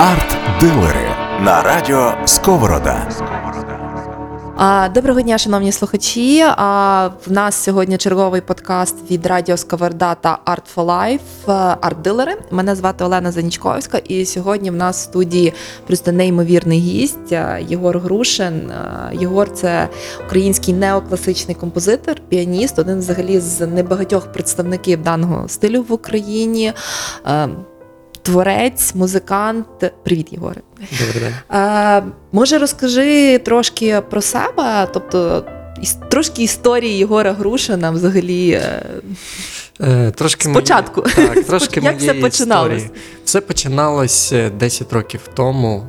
Арт-дилери на радіо Сковорода. Доброго дня, шановні слухачі. А, В нас сьогодні черговий подкаст від Радіо Сковорода та Art for Life арт-дилери. Мене звати Олена Занічковська, і сьогодні в нас в студії просто неймовірний гість Єгор Грушин. Єгор це український неокласичний композитор, піаніст, один взагалі з небагатьох представників даного стилю в Україні творець, музикант. Привіт, Єгоре. Добрий день. А, Може, розкажи трошки про себе, тобто трошки історії Єгора Грушина взагалі. Е, е Трошки Спочатку. Мої, так, трошки Як все починалось? Все починалось 10 років тому.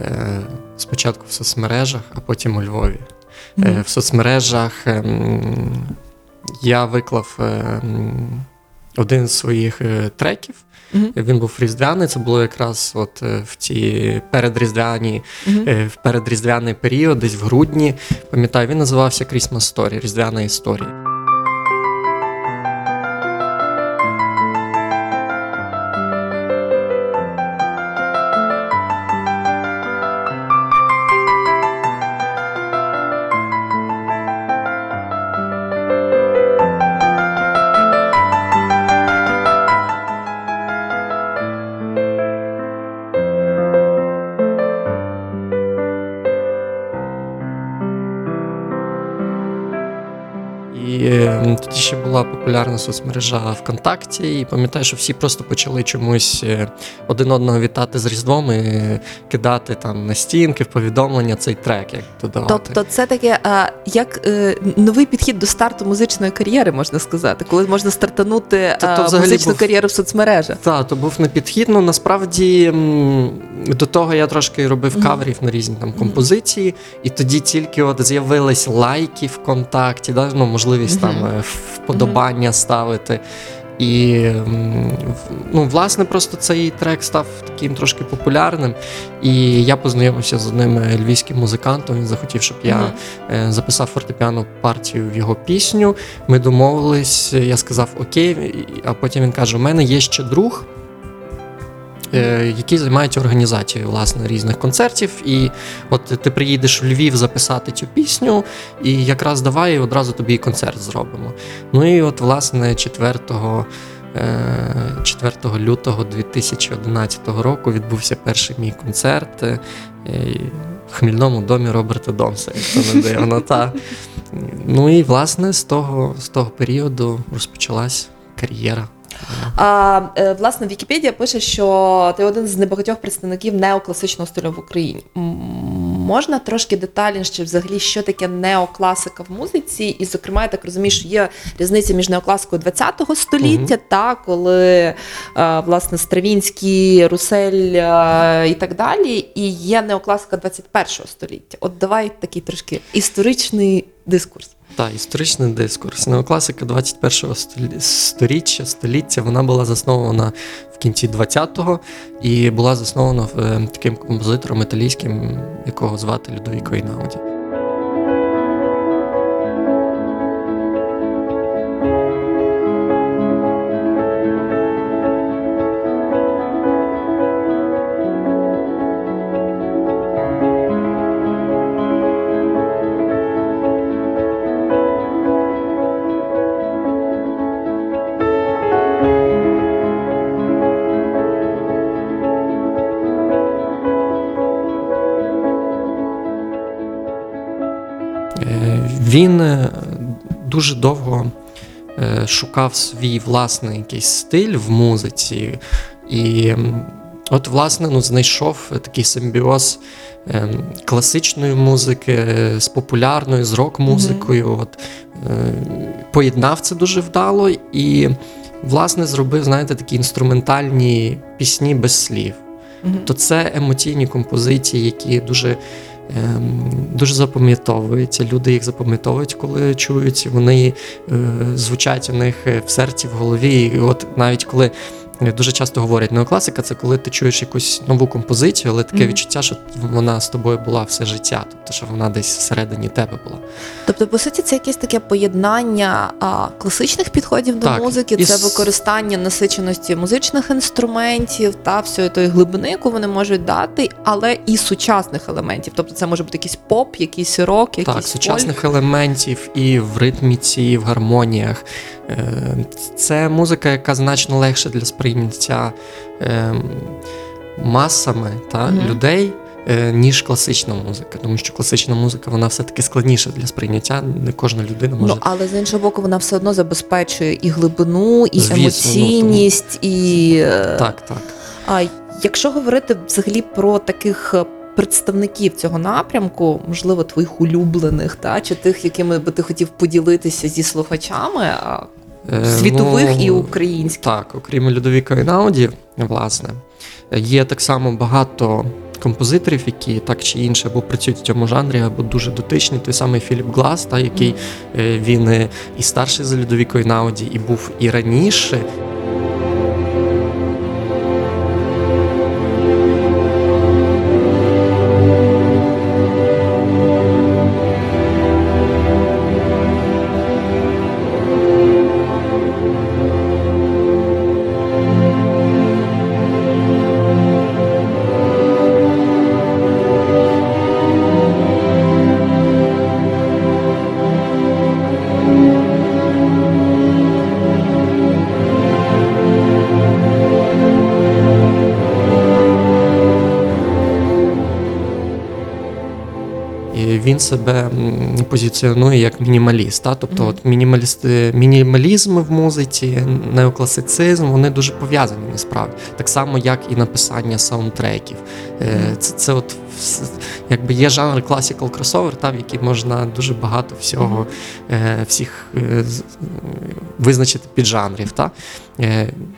Е, спочатку в соцмережах, а потім у Львові. Mm-hmm. В соцмережах ем, я виклав ем, один з своїх треків. Mm-hmm. Він був різдвяний. Це було якраз от е, в ці передріздвяні, mm-hmm. в передріздвяний період, десь в грудні. Пам'ятаю, він називався Christmas Story, Різдвяна історія. Популярна соцмережа ВКонтакті, і пам'ятаю, що всі просто почали чомусь е, один одного вітати з Різдвом і кидати там на стінки в повідомлення цей трек. як додавати. Тобто, це таке а, як е, новий підхід до старту музичної кар'єри, можна сказати, коли можна стартанути а, музичну був... кар'єру в соцмережах. Так, то був не підхід. Ну насправді до того я трошки робив mm-hmm. каверів на різні там композиції, і тоді тільки от з'явились лайки ВКонтакті, да, ну, можливість mm-hmm. там е, вподобання mm-hmm. ставити. І ну, власне, просто цей трек став таким трошки популярним. І я познайомився з одним е, львівським музикантом. Він захотів, щоб я mm-hmm. записав фортепіану партію в його пісню. Ми домовились, я сказав Окей, а потім він каже: У мене є ще друг. Е, які займаються організацією власне різних концертів. І от ти приїдеш в Львів записати цю пісню, і якраз давай одразу тобі і концерт зробимо. Ну і от, власне, 4 4 е, лютого 2011 року відбувся перший мій концерт е, в хмільному домі Роберта Домса, як то не дивно. Та. Ну і власне з того, з того періоду розпочалась кар'єра. А е, власне Вікіпедія пише, що ти один з небагатьох представників неокласичного стилю в Україні. Можна трошки детальніше взагалі, що таке неокласика в музиці, і, зокрема, я так розумію, що є різниця між неокласикою ХХ століття, угу. та коли е, власне Стравінський, Русель е, і так далі, і є неокласика 21 століття. От давай такий трошки історичний дискурс. Так, історичний дискурс. Неокласика 21-го сторіччя, століття вона була заснована в кінці 20-го і була заснована е, таким композитором італійським, якого звати Людовіко Інауді. Він е, дуже довго е, шукав свій власний якийсь стиль в музиці, і от, власне, ну, знайшов такий симбіоз е, класичної музики з популярною, з рок-музикою. Mm-hmm. От, Поєднав це дуже вдало і, власне, зробив, знаєте, такі інструментальні пісні без слів. Mm-hmm. То це емоційні композиції, які дуже дуже запам'ятовуються. Люди їх запам'ятовують, коли чують, вони е, звучать у них в серці, в голові. І от навіть коли дуже часто говорять, неокласика це коли ти чуєш якусь нову композицію, але таке Мгм. відчуття, що вона з тобою була все життя, тобто що вона десь всередині тебе була. Тобто, по суті, це якесь таке поєднання а, класичних підходів до Так, музики, і це використання насиченості музичних інструментів та всієї тої глибини, яку вони можуть дати, але і сучасних елементів. Тобто, це може бути якийсь поп, якийсь рок, якийсь Так, сучасних елементів і в ритміці, і в гармоніях. Е, Це музика, яка значно легша для сприйняття ем, масами та, Мгм. людей. е, Ніж класична музика, тому що класична музика вона все-таки складніша для сприйняття. Не кожна людина може Ну, але з іншого боку, вона все одно забезпечує і глибину, і Звісно, ну, емоційність, і е, так, так. А якщо говорити взагалі про таких е, представників цього напрямку, можливо, твоїх улюблених, та чи тих, якими би ти хотів поділитися зі слухачами, а, Е, світових ну, і українських. Так, окрім Людовіка Інауді, власне, є так само багато композиторів, які так чи інше або працюють в цьому жанрі, або дуже дотичні. Той самий Філіп Глас, та, який mm. він е, і старший за Людовіко Інауді, і був і раніше. Він себе позиціонує як мінімаліст. Та? Тобто, от мінімаліст, мінімалізм в музиці, неокласицизм, вони дуже пов'язані насправді. Так само, як і написання саундтреків. Е. Це, це от якби є жанр crossover, та, в який можна дуже багато всього, е, всіх е, визначити піджанрів. Та?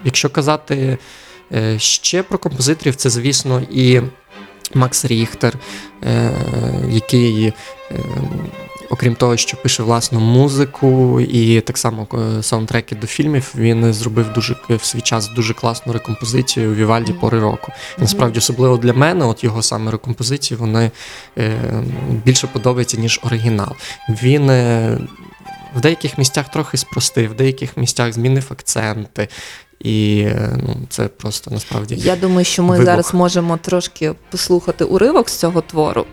Якщо казати ще про композиторів, це, звісно, і Макс Ріхтер, е, який, е, окрім того, що пише власну музику і так само е, саундтреки до фільмів, він зробив дуже в свій час дуже класну рекомпозицію у Вівальді пори року. Насправді, особливо для мене, от його саме рекомпозиції, вони більше подобаються, ніж оригінал. Він в деяких місцях трохи спростив, в деяких місцях змінив акценти. І ну, це просто насправді Я думаю, що ми Вибух. зараз можемо трошки послухати уривок з цього твору.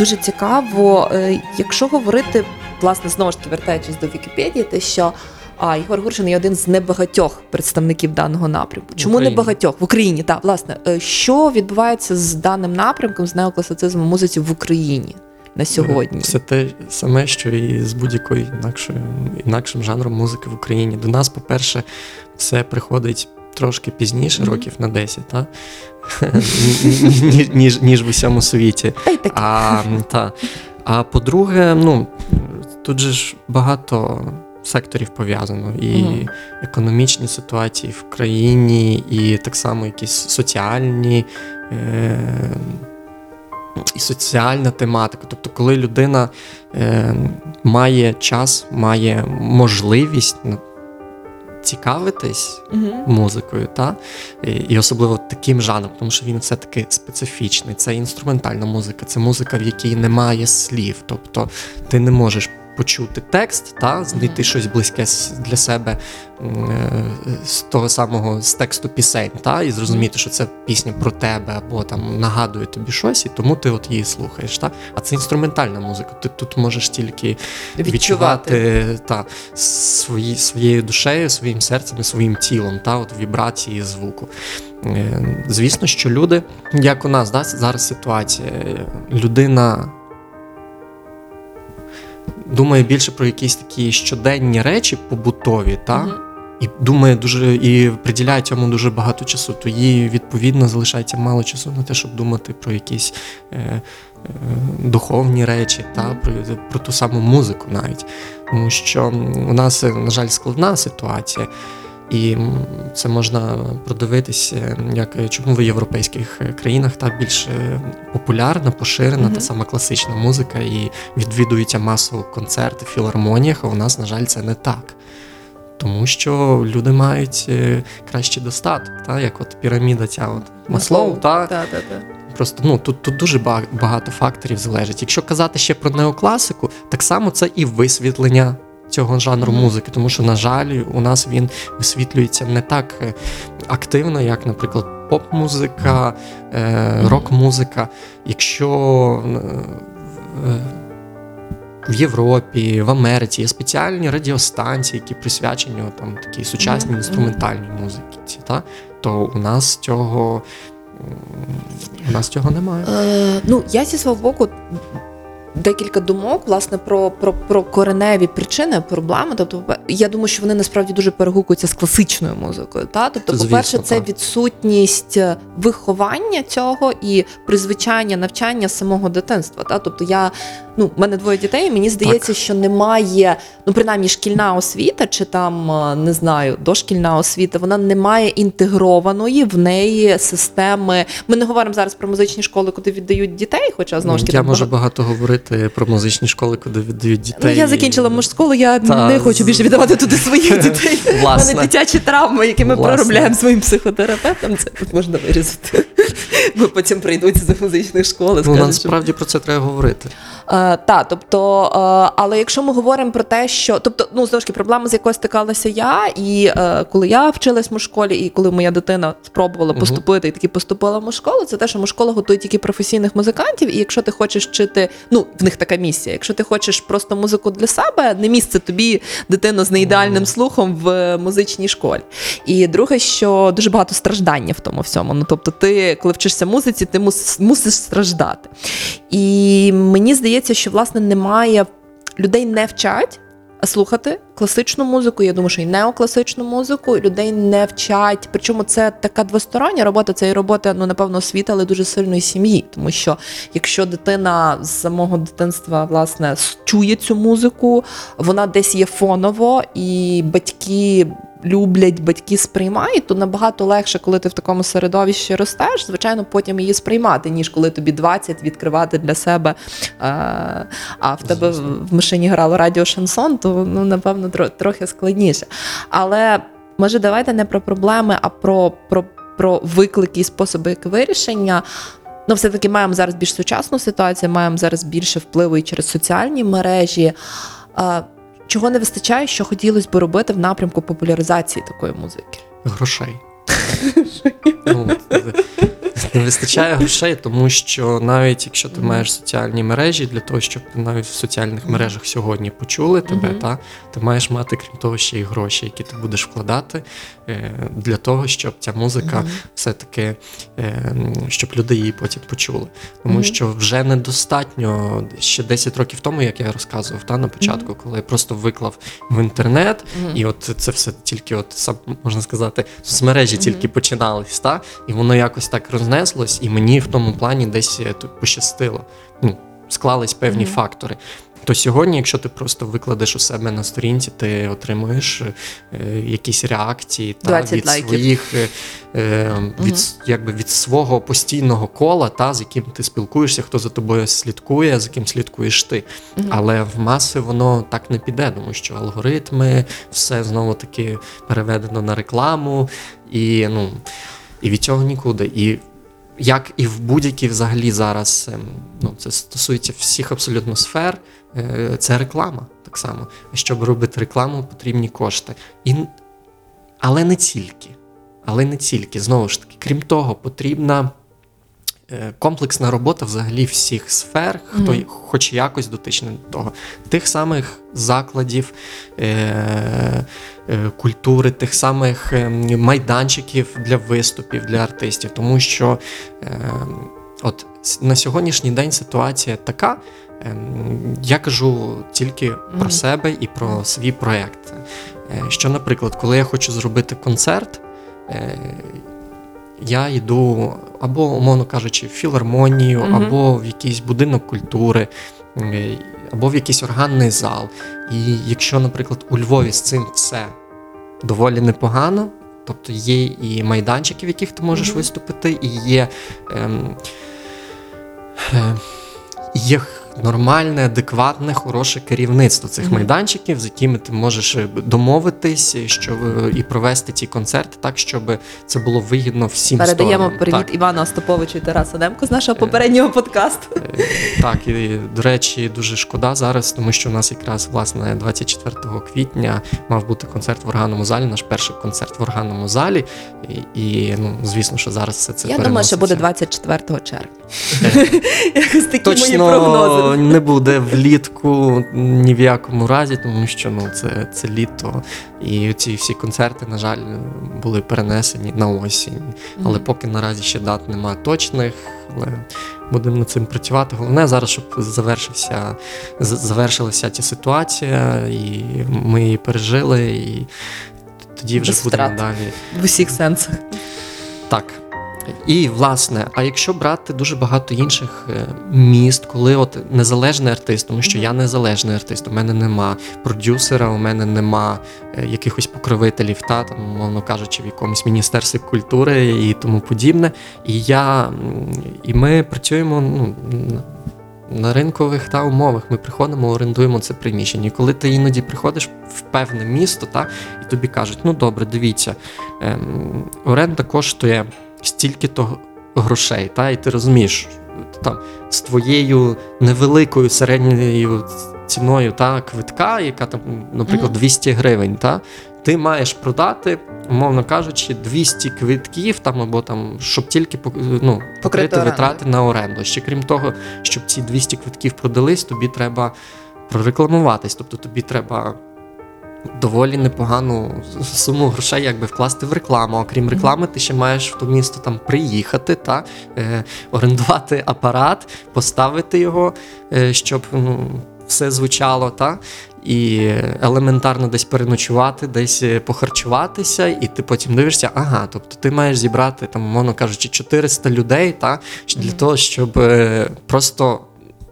Дуже цікаво, е, якщо говорити, власне, знову ж таки вертаючись до Вікіпедії, те, що а, Ігор Гуршин є один з небагатьох представників даного напрямку. Чому небагатьох? В Україні, так, власне, Е, що відбувається з даним напрямком, з неокласицизмом музиці в Україні на сьогодні? Все те саме, що і з будь-якою інакшою інакшим жанром музики в Україні. До нас, по-перше, все приходить трошки пізніше, років на 10, та? ніж, ніж, в усьому світі. А, та. а по-друге, ну, тут же ж багато секторів пов'язано. І економічні ситуації в країні, і так само якісь соціальні. Е- і соціальна тематика. Тобто, коли людина е, має час, має можливість цікавитись Мгм. музикою, та? І, і особливо таким жанром, тому що він все-таки специфічний. Це інструментальна музика, це музика, в якій немає слів. Тобто ти не можеш почути текст, та, знайти щось близьке для себе е, з того самого з тексту пісень, та, і зрозуміти, що це пісня про тебе або там нагадує тобі щось, і тому ти от її слухаєш. Та? А це інструментальна музика. Ти тут можеш тільки відчувати та, свої, своєю душею, своїм серцем і своїм тілом, та, от вібрації звуку. Е, Звісно, що люди, як у нас да, зараз ситуація, людина думає більше про якісь такі щоденні речі побутові, та, Мгм. і думає дуже і приділяє цьому дуже багато часу, то їй відповідно залишається мало часу на те, щоб думати про якісь е, е, духовні речі, та про, про ту саму музику навіть. Тому що у нас, на жаль, складна ситуація. І це можна продивитися, як е, чому в європейських е, країнах та більш е, популярна, поширена Мгм. та сама класична музика, і відвідуються масово концерти в філармоніях, а у нас, на жаль, це не так. Тому що люди мають е, кращий достаток, та, як от піраміда ця от Маслоу, та, Та, та, та. Просто ну тут, тут дуже багато факторів залежить. Якщо казати ще про неокласику, так само це і висвітлення цього жанру музики, тому що, на жаль, у нас він висвітлюється не так е, активно, як, наприклад, поп-музика, е, рок-музика. Якщо е, в- Європі, в Америці є спеціальні радіостанції, які присвячені там такій сучасній інструментальній музиці, та? то у нас цього. У нас цього немає. Е, ну, я зі свого боку декілька думок власне про, про, про кореневі причини проблеми. Тобто, я думаю, що вони насправді дуже перегукуються з класичною музикою. Та? Тобто, Звісно, по-перше, це так. відсутність е, виховання цього і призвичання навчання самого дитинства. Та? Тобто, я ну, в мене двоє дітей, і мені здається, що немає, ну принаймні шкільна освіта, чи там е, не знаю, дошкільна освіта, вона не має інтегрованої в неї системи. Ми не говоримо зараз про музичні школи, куди віддають дітей, хоча знову ж таки Я можу багато- говорити про музичні школи, куди віддають Ну, дітей. я закінчила мужшколу, я Та, не хочу більше віддавати туди своїх дітей. У Власне. мене дитячі травми, які ми Власне. проробляємо своїм психотерапевтам. Це тут можна вирізати. Бо потім прийдуть з музичних школ Ну, скажуть, що насправді про це треба говорити. Е, та, тобто, е, але якщо ми говоримо про те, що тобто, ну знову ж таки, проблема, з якою стикалася я, і е, коли я вчилась в школі, і коли моя дитина спробувала поступити і таки поступила в школу, це те, що школа готує тільки професійних музикантів. І якщо ти хочеш вчити, ну в них така місія. Якщо ти хочеш просто музику для себе, не місце тобі дитину з неідеальним слухом в музичній школі. І друге, що дуже багато страждання в тому всьому. Ну тобто, ти, коли вчишся музиці, ти мус, мусиш страждати. І мені здається, що власне немає людей не вчать слухати класичну музику. Я думаю, що і неокласичну музику, людей не вчать. Причому це така двостороння робота. Це і робота, ну напевно, освіти, але дуже сильної сім'ї. Тому що якщо дитина з самого дитинства власне чує цю музику, вона десь є фоново, і батьки. Люблять батьки сприймають, то набагато легше, коли ти в такому середовищі ростеш, звичайно, потім її сприймати, ніж коли тобі 20 відкривати для себе. е, А в тебе в машині грало радіо шансон, то ну напевно тро- трохи складніше. Але може, давайте не про проблеми, а про, про, про виклики і способи їх вирішення. Ну, все-таки маємо зараз більш сучасну ситуацію, маємо зараз більше впливу і через соціальні мережі. Чого не вистачає, що хотілося б робити в напрямку популяризації такої музики? Грошей. ну, не вистачає грошей, тому що навіть якщо ти маєш соціальні мережі, для того, щоб навіть в соціальних мережах сьогодні почули тебе, Мгм. та, ти маєш мати, крім того, ще й гроші, які ти будеш вкладати е, для того, щоб ця музика Мгм. все-таки, е, щоб люди її потім почули. Тому Мгм. що вже недостатньо ще 10 років тому, як я розказував та, на початку, коли я просто виклав в інтернет, і от це все тільки, от сам можна сказати, соцмережі тільки починались, та? і воно якось так рознеслось, і мені в тому плані десь е, пощастило. Ну, склались певні Мгм. фактори. То сьогодні, якщо ти просто викладеш у себе на сторінці, ти отримуєш е, якісь реакції та, від лайків. своїх е, е, від, Мгм. якби від свого постійного кола, та, з яким ти спілкуєшся, хто за тобою слідкує, за ким слідкуєш ти. Мгм. Але в маси воно так не піде, тому що алгоритми, все знову таки переведено на рекламу, і, ну, і від цього нікуди. І як і в будь-якій взагалі зараз, ем, ну, це стосується всіх абсолютно сфер, е, це реклама так само. Щоб робити рекламу, потрібні кошти. І, але не тільки. Але не тільки. Знову ж таки, крім того, потрібна комплексна робота взагалі всіх сфер, хто Мгм. хоч якось дотичний до того. Тих самих закладів е, е, культури, тих самих е, майданчиків для виступів для артистів. Тому що е, от на сьогоднішній день ситуація така, Ем, Я кажу тільки про себе і про свій проєкт. Е, Що, наприклад, коли я хочу зробити концерт, е, я йду або, умовно кажучи, в філармонію, Мгм. або в якийсь будинок культури, або в якийсь органний зал. І якщо, наприклад, у Львові з цим все доволі непогано, тобто є і майданчики, в яких ти можеш Мгм. виступити, і є. Ем, е, Є нормальне, адекватне, хороше керівництво цих Мгм. майданчиків, з якими ти можеш е, домовитись, щоб е, і провести ці концерти так, щоб це було вигідно всім Передаємо сторонам. привіт Так. Івану Остаповичу і Тарасу Демку з нашого Е. попереднього подкасту. Е, Так, і до речі, дуже шкода зараз, тому що у нас якраз власне 24 квітня мав бути концерт в органному залі, наш перший концерт в органному залі. І, і ну, звісно, що зараз все це Я думаю, що буде переноситься. 24 червня. Е. Якось такі мої Точно не буде влітку ні в якому разі, тому що ну це, це літо, і ці всі концерти, на жаль, були перенесені на осінь. Але поки наразі ще дат немає точних, але будемо над цим працювати. Головне зараз, щоб завершився, завершилася ця ситуація, і ми її пережили, і тоді вже Без будемо втрат. далі. в усіх сенсах. Так. І власне, а якщо брати дуже багато інших е, міст, коли от незалежний артист, тому що я незалежний артист, у мене нема продюсера, у мене нема е, якихось покровителів, та там, мовно кажучи, в якомусь міністерстві культури і тому подібне. І я і ми працюємо ну, на ринкових та умовах. Ми приходимо, орендуємо це приміщення. І коли ти іноді приходиш в певне місто, та і тобі кажуть, ну добре, дивіться, ем, оренда коштує стільки-то грошей, та, і ти розумієш, там, з твоєю невеликою середньою ціною та, квитка, яка там, наприклад, 200 гривень, та, ти маєш продати, умовно кажучи, 200 квитків, там, або там, щоб тільки ну, покрити оренду. витрати на оренду. Ще крім того, щоб ці 200 квитків продались, тобі треба прорекламуватись, тобто тобі треба доволі непогану суму грошей якби вкласти в рекламу. Окрім реклами, ти ще маєш в то місто там приїхати та е, орендувати апарат, поставити його, е, щоб ну, все звучало, та. І елементарно десь переночувати, десь е, похарчуватися, і ти потім дивишся, ага, тобто ти маєш зібрати там, мовно кажучи, 400 людей, та, для Мгм. того, щоб е, просто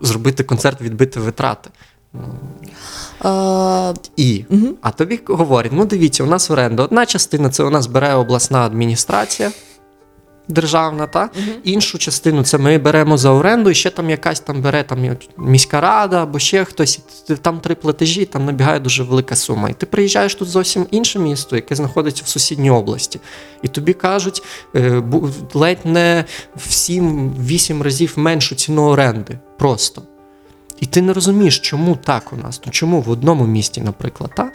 зробити концерт, відбити витрати. Е, І мгм. а тобі говорять: ну дивіться, у нас оренда. Одна частина це у нас бере обласна адміністрація державна, та Мгм. іншу частину це ми беремо за оренду, і ще там якась там бере там міська рада або ще хтось. Там три платежі, там набігає дуже велика сума. І ти приїжджаєш тут зовсім інше місто, яке знаходиться в сусідній області. І тобі кажуть е, ледь не в 7-8 разів меншу ціну оренди. Просто. І ти не розумієш, чому так у нас. Ну чому в одному місті, наприклад, та?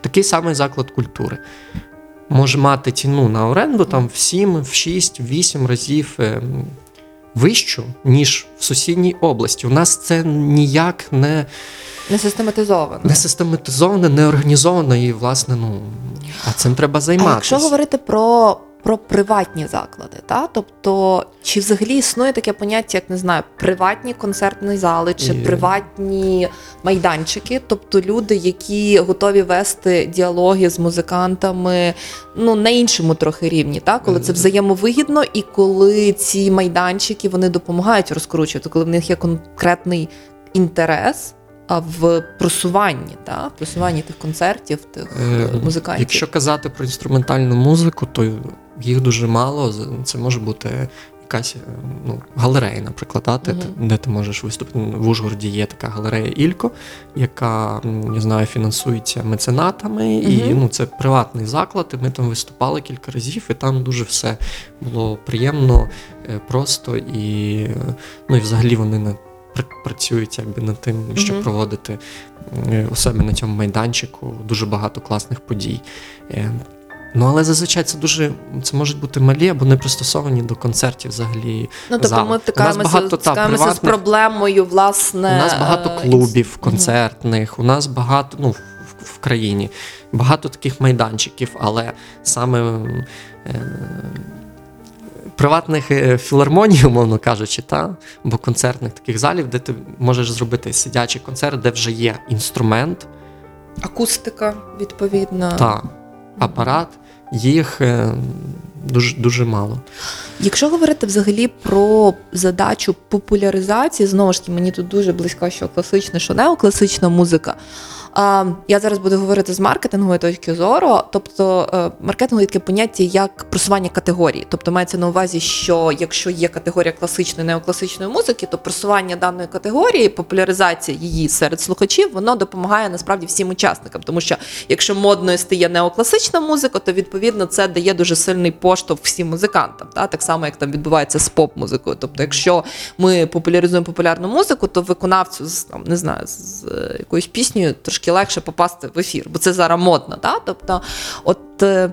такий самий заклад культури може мати ціну на оренду там в 7, в 6, в 8 разів ем, вищу, ніж в сусідній області. У нас це ніяк не, Не систематизовано. не систематизовано, не організовано, і, власне, ну, а цим треба А займатися. якщо говорити про, про приватні заклади, та? тобто чи взагалі існує таке поняття, як не знаю, приватні концертні зали чи І- приватні майданчики, тобто люди, які готові вести діалоги з музикантами ну, на іншому трохи рівні, та? коли це взаємовигідно, і коли ці майданчики вони допомагають розкручувати, коли в них є конкретний інтерес. А в просуванні, та? просуванні тих концертів, тих Е, е, музикантів. Якщо казати про інструментальну музику, то їх дуже мало. Це може бути якась е, ну, галерея, наприклад, та, де, Мгм. де ти можеш виступити. В Ужгороді є така галерея Ілько, яка не знаю, фінансується меценатами, і ну, це приватний заклад. І ми там виступали кілька разів, і там дуже все було приємно, е, просто і ну, і взагалі вони на. Пр- Працюють якби над тим, щоб Мгм. проводити е, у себе на цьому майданчику дуже багато класних подій. Е, Ну, але зазвичай це дуже це можуть бути малі або не пристосовані до концертів взагалі. Ну, тобто зали. ми втикаємося, багато, та, стикаємося з проблемою, власне. У нас багато е, клубів концертних, у нас багато, ну, в, в країні, багато таких майданчиків, але саме е, приватних е, філармоній, умовно кажучи, та, або концертних таких залів, де ти можеш зробити сидячий концерт, де вже є інструмент Акустика, відповідно. та апарат, їх е, дуже, дуже мало. Якщо говорити взагалі про задачу популяризації, знову ж таки, мені тут дуже близька, що класична, що неокласична музика. Я зараз буду говорити з маркетингової точки зору. Тобто, е, маркетинг таке поняття як просування категорії. Тобто мається на увазі, що якщо є категорія класичної неокласичної музики, то просування даної категорії, популяризація її серед слухачів, воно допомагає насправді всім учасникам. Тому що якщо модною стає неокласична музика, то відповідно це дає дуже сильний поштовх всім музикантам. Та? Так само, як там відбувається з поп-музикою. Тобто, якщо ми популяризуємо популярну музику, то виконавцю з там не знаю, з е, якоюсь піснею трошки легше попасти в ефір, бо це зараз модно. Да? Тобто, от. е,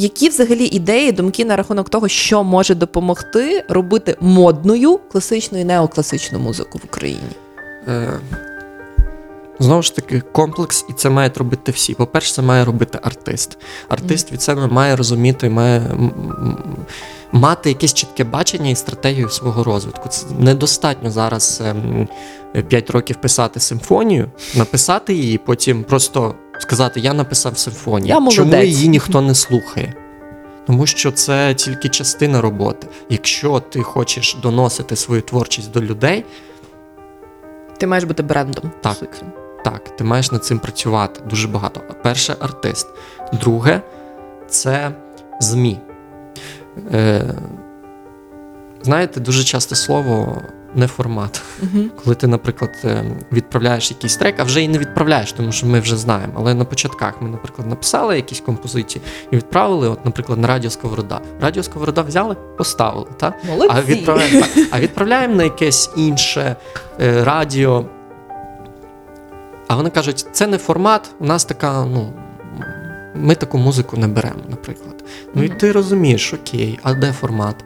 Які взагалі ідеї, думки на рахунок того, що може допомогти робити модною класичну і неокласичну музику в Україні? Е, Знову ж таки, комплекс, і це мають робити всі. По-перше, це має робити артист. Артист від себе має розуміти, має мати якесь чітке бачення і стратегію свого розвитку. Це недостатньо зараз 5 років писати симфонію, написати її, потім просто сказати: Я написав симфонію. Я Чому її ніхто не слухає? Тому що це тільки частина роботи. Якщо ти хочеш доносити свою творчість до людей, Ти маєш бути брендом. Так. суті. Так, ти маєш над цим працювати дуже багато. Перше артист. Друге це ЗМІ. Е, знаєте, дуже часто слово не формат. Мгм. Коли ти, наприклад, е, відправляєш якийсь трек, а вже і не відправляєш, тому що ми вже знаємо. Але на початках ми, наприклад, написали якісь композиції і відправили, от, наприклад, на Радіо Сковорода. Радіо Сковорода взяли, поставили. Так? Молодці. А відправляємо, а відправляємо на якесь інше е, радіо. А вони кажуть, це не формат, у нас така, ну. Ми таку музику не беремо, наприклад. Ну і ти розумієш, окей, а де формат?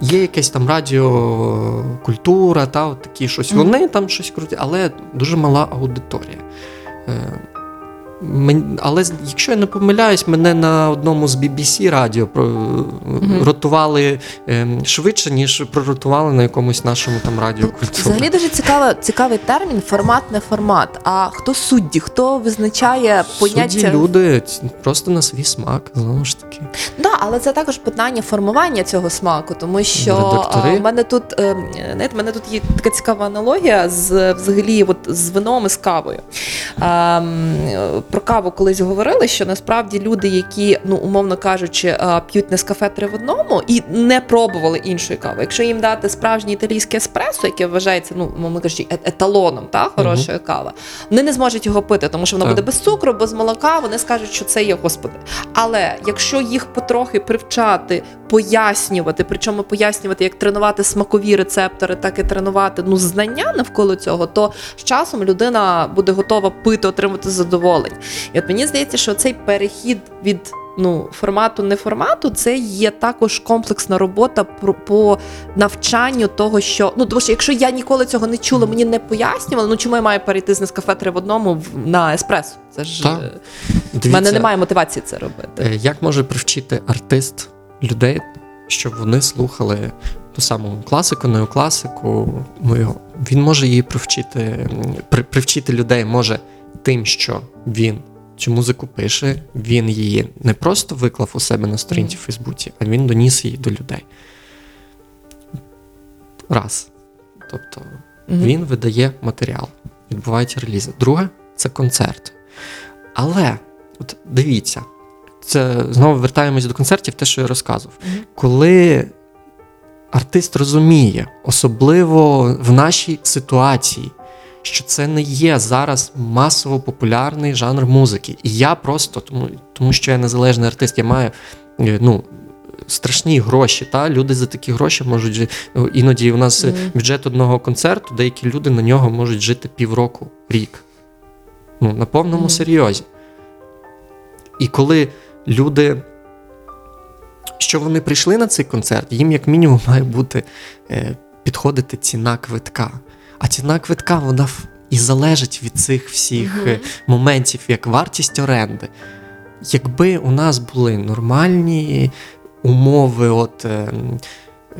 Є якесь там радіокультура, та от такі щось. Вони там щось крутять, але дуже мала аудиторія. Але якщо я не помиляюсь, мене на одному з BBC радіо про, ротували ем, швидше, ніж проротували на якомусь нашому там радіокультурі. Взагалі дуже цікава, цікавий термін формат не формат. А хто судді? Хто визначає поняття? Судді люди просто на свій смак, знову ж таки. Да, але це також питання формування цього смаку, тому що Редактори. в мене тут е, знаєте, в мене тут є така цікава аналогія з взагалі, от з вином і з кавою. Про каву колись говорили, що насправді люди, які, ну умовно кажучи, п'ють не з кафе три в одному і не пробували іншої кави. Якщо їм дати справжнє італійське еспресо, яке вважається, ну умовно кажучи, е- еталоном та хорошої кави, вони не зможуть його пити, тому що воно Так. буде без цукру, без молока. Вони скажуть, що це є господи. Але якщо їх потрохи привчати, пояснювати, причому пояснювати, як тренувати смакові рецептори, так і тренувати ну знання навколо цього, то з часом людина буде готова пити, отримати задоволення. І от мені здається, що цей перехід від ну формату не формату, це є також комплексна робота про по навчанню того, що ну тому що якщо я ніколи цього не чула, мені не пояснювали, ну чому я маю перейти з Нескафе три в одному на еспресо? Це ж е, в мене немає мотивації це робити. е, Як може привчити артист людей, щоб вони слухали ту саму класику, неокласику? Ну, його- він може її привчити, при, привчити людей може тим, що він цю музику пише, він її не просто виклав у себе на сторінці в Фейсбуці, а він доніс її до людей. Раз. Тобто Мгм. він видає матеріал, відбуваються релізи. Друге це концерт. Але от дивіться, це знову вертаємось до концертів, те, що я розказував. Мгм. Коли артист розуміє, особливо в нашій ситуації, що це не є зараз масово популярний жанр музики. І я просто, тому, тому що я незалежний артист, я маю е, ну, страшні гроші. Та? Люди за такі гроші можуть жити. Іноді у нас Мгм. бюджет одного концерту, деякі люди на нього можуть жити півроку, рік. Ну, на повному Мгм. серйозі. І коли люди, що вони прийшли на цей концерт, їм як мінімум має бути е, підходити ціна квитка. А ціна квитка вона і залежить від цих всіх е, моментів, як вартість оренди. Якби у нас були нормальні умови, от е,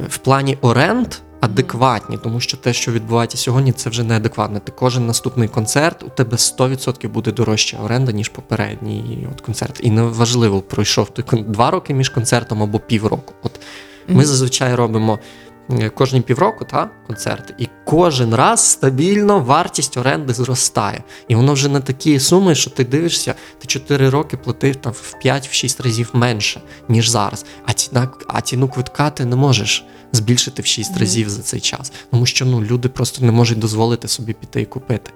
в плані оренд. Адекватні, тому що те, що відбувається сьогодні, це вже неадекватно. Ти кожен наступний концерт у тебе 100% буде дорожча оренда, ніж попередній от концерт. І неважливо, пройшов той два роки між концертом або півроку. От ми зазвичай робимо кожні півроку та, концерт, і кожен раз стабільно вартість оренди зростає. І воно вже не такі суми, що ти дивишся, ти 4 роки платив там в 5-6 разів менше, ніж зараз. А ціна, а ціну квитка ти не можеш збільшити в 6 Мгм. разів за цей час. Тому що ну, люди просто не можуть дозволити собі піти і купити.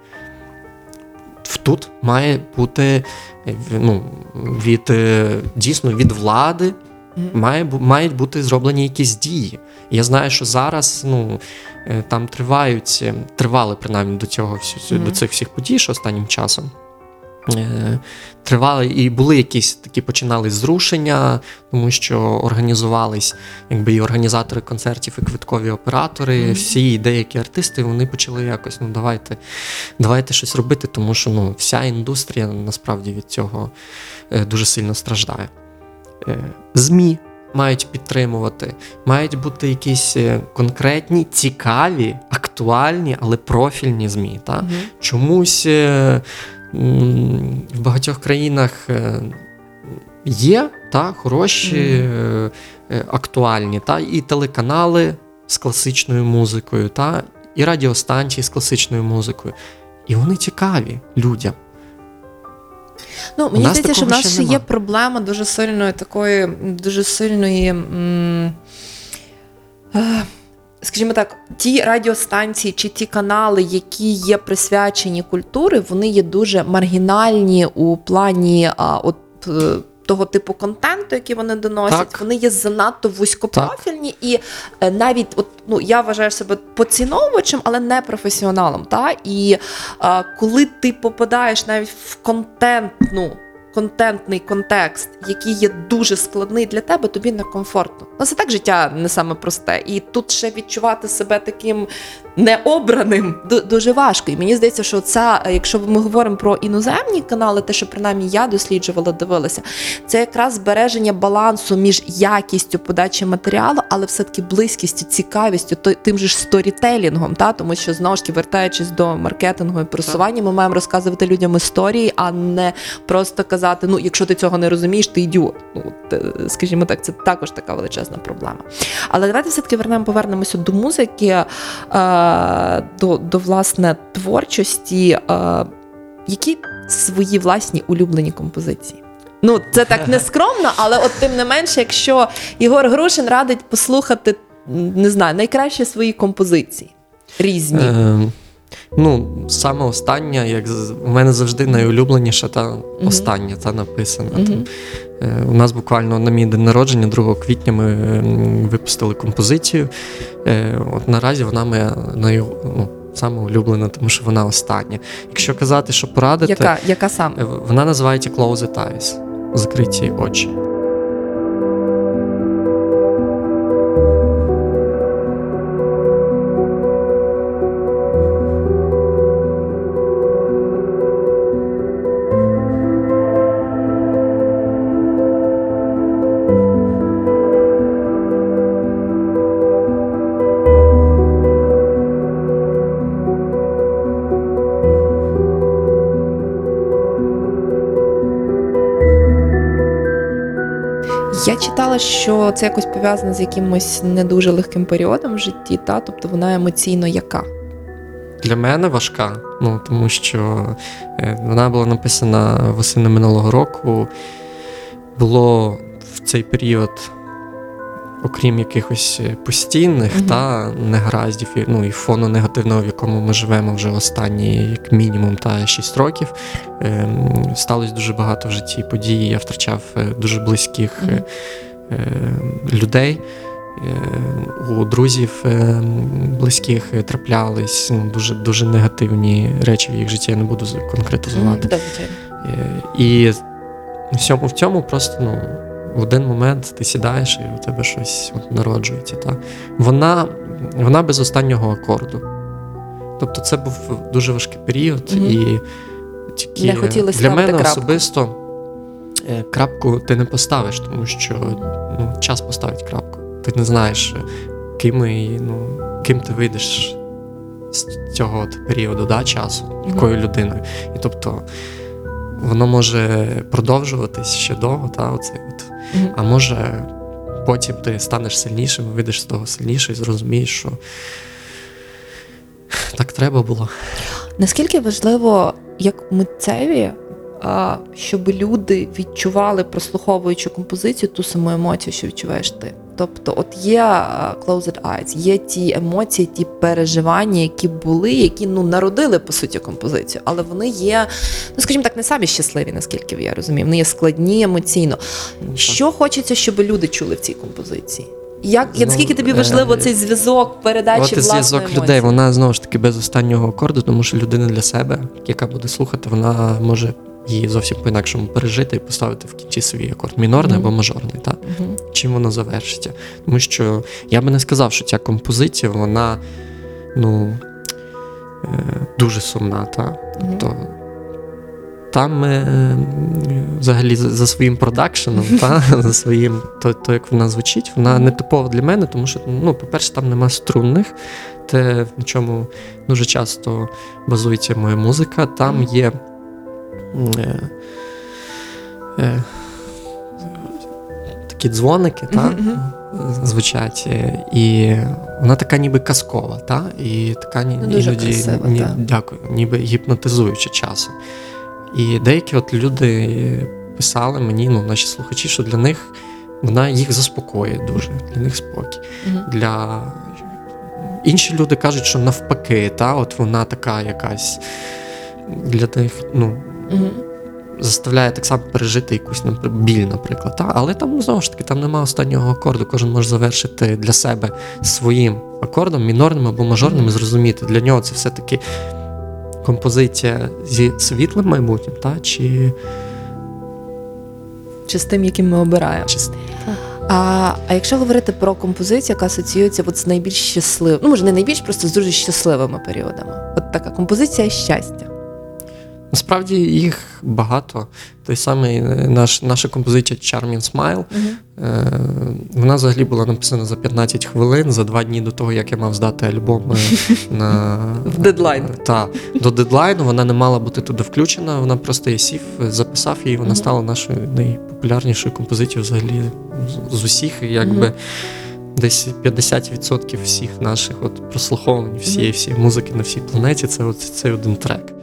Тут має бути е, ну, від е, дійсно від влади. Має, мають бути зроблені якісь дії. Я знаю, що зараз ну, е, там тривають, е, тривали принаймні до цього до цих всіх подій, що останнім часом. Е, Тривали і були якісь такі починали зрушення, тому що організувались якби і організатори концертів, і квиткові оператори, всі деякі артисти, вони почали якось ну давайте, давайте щось робити, тому що ну вся індустрія насправді від цього дуже сильно страждає. Е, ЗМІ мають підтримувати, мають бути якісь е, конкретні, цікаві, актуальні, але профільні ЗМІ. Та? Мгм. Чомусь е, в багатьох країнах є та, хороші, е, актуальні, та, і телеканали з класичною музикою, та, і радіостанції з класичною музикою. І вони цікаві людям. Ну, мені здається, що в нас ще є проблема дуже сильної такої, дуже сильної. М- е, Скажімо так, ті радіостанції чи ті канали, які є присвячені культури, вони є дуже маргінальні у плані а, от, е, того типу контенту, який вони доносять. Так. Вони є занадто вузькопрофільні, і е, навіть от, ну, я вважаю себе поціновувачем, але не професіоналом. Та? І е, коли ти попадаєш навіть в контентну. Контентний контекст, який є дуже складний для тебе, тобі некомфортно. Ну, це так життя не саме просте. І тут ще відчувати себе таким необраним дуже важко. І мені здається, що це, якщо ми говоримо про іноземні канали, те, що принаймні я досліджувала, дивилася, це якраз збереження балансу між якістю подачі матеріалу, але все-таки близькістю, цікавістю, тим же ж сторітелінгом, та? тому що знову ж таки, вертаючись до маркетингу і просування, ми маємо розказувати людям історії, а не просто казати: ну, якщо ти цього не розумієш, ти ідіот. Ну, е, скажімо так, це також така величезна проблема. Але давайте все-таки вернемо, повернемося до музики, е, до, до власне творчості. Е, які свої власні улюблені композиції? Ну, це так нескромно, але от тим не менше, якщо Ігор Грушин радить послухати, не знаю, найкраще свої композиції різні. Е, ну, саме остання, як у мене завжди найулюбленіша та остання та написана. Мгм. Там, е, у нас буквально на мій день народження, 2 квітня, ми м, випустили композицію. Е, от наразі вона моя най, ну, саме улюблена, тому що вона остання. Якщо казати, що порадити, Яка, яка саме? е, вона називається Closed Eyes. Закриті очі. Що це якось пов'язано з якимось не дуже легким періодом в житті, та? тобто вона емоційно яка. Для мене важка, ну тому що е, вона була написана восени минулого року. Було в цей період, окрім якихось е, постійних Мгм. та негараздів, і, ну і фону негативного, в якому ми живемо вже останні, як мінімум, та 6 років. Е, сталося дуже багато в житті подій. Я втрачав е, дуже близьких е, людей. Е, У друзів е, близьких е, траплялись ну, дуже, дуже негативні речі в їх житті, я не буду конкретизувати. Е, І в цьому, в цьому просто ну, в один момент ти сідаєш і у тебе щось от народжується. Та? Вона, вона без останнього акорду. Тобто це був дуже важкий період, Мгм. і тільки Не для мене крапку. особисто е, крапку ти не поставиш, тому що ну, час поставить крапку. Ти не знаєш, ким, і, ну, ким ти вийдеш з цього от періоду да, часу, якою людиною. І тобто воно може продовжуватись ще довго, та, оцей от. Мгм. а може потім ти станеш сильнішим, вийдеш з того сильніше і зрозумієш, що так треба було. Наскільки важливо, як митцеві, щоб люди відчували, прослуховуючи композицію, ту саму емоцію, що відчуваєш ти. Тобто, от є Closed Eyes, є ті емоції, ті переживання, які були, які ну народили по суті композицію, але вони є, ну скажімо так, не самі щасливі, наскільки я розумію. Вони є складні емоційно. Що хочеться, щоб люди чули в цій композиції? Як Ну, наскільки тобі е, важливо цей зв'язок передачі От зв'язок емоції? людей, вона знову ж таки без останнього акорду, тому що людина для себе, яка буде слухати, вона може її зовсім по-інакшому пережити і поставити в кінці свій акорд мінорний Мгм. або мажорний. Так? Мгм. Чим воно завершиться? Тому що я би не сказав, що ця композиція, вона ну, е, дуже сумна. Та? Мгм. То там е, взагалі за, за своїм продакшеном, та, за своїм, то, то, як вона звучить, вона не типова для мене, тому що, ну, по-перше, там нема струнних, те, на чому дуже часто базується моя музика. Там є. Е, е, такі дзвоники, та, звучать, е, і вона така ніби казкова, та, і така ні, Ну, дуже іноді красива, ні, та. дякую, ніби гіпнотизуюча часом. І деякі от люди писали мені, ну, наші слухачі, що для них вона їх заспокоює дуже, для них спокій. Мгм. Для інші люди кажуть, що навпаки, та, от вона така якась для них, ну, Заставляє так само пережити якусь біль, наприклад. Та? Але там ну, знову ж таки там немає останнього акорду. Кожен може завершити для себе своїм акордом, мінорним або мажорним, і зрозуміти. Для нього це все-таки композиція зі світлим майбутнім, та? чи, Чи з тим, яким ми обираємо. чи А, а якщо говорити про композицію, яка асоціюється от з найбільш щасливими, ну може не найбільш, просто з дуже щасливими періодами. От така композиція щастя. Насправді їх багато. Той самий е, наш, наша композиція Charming Smile. Е, вона взагалі була написана за 15 хвилин, за два дні до того, як я мав здати альбом е, на В дедлайн. Та до дедлайну вона не мала бути туди включена. Вона просто я сів, записав її. Вона стала нашою найпопулярнішою композицією взагалі з- усіх. Якби Мгм. десь 50% всіх наших от прослуховувань, всієї всієї музики на всій планеті. Це от цей один трек.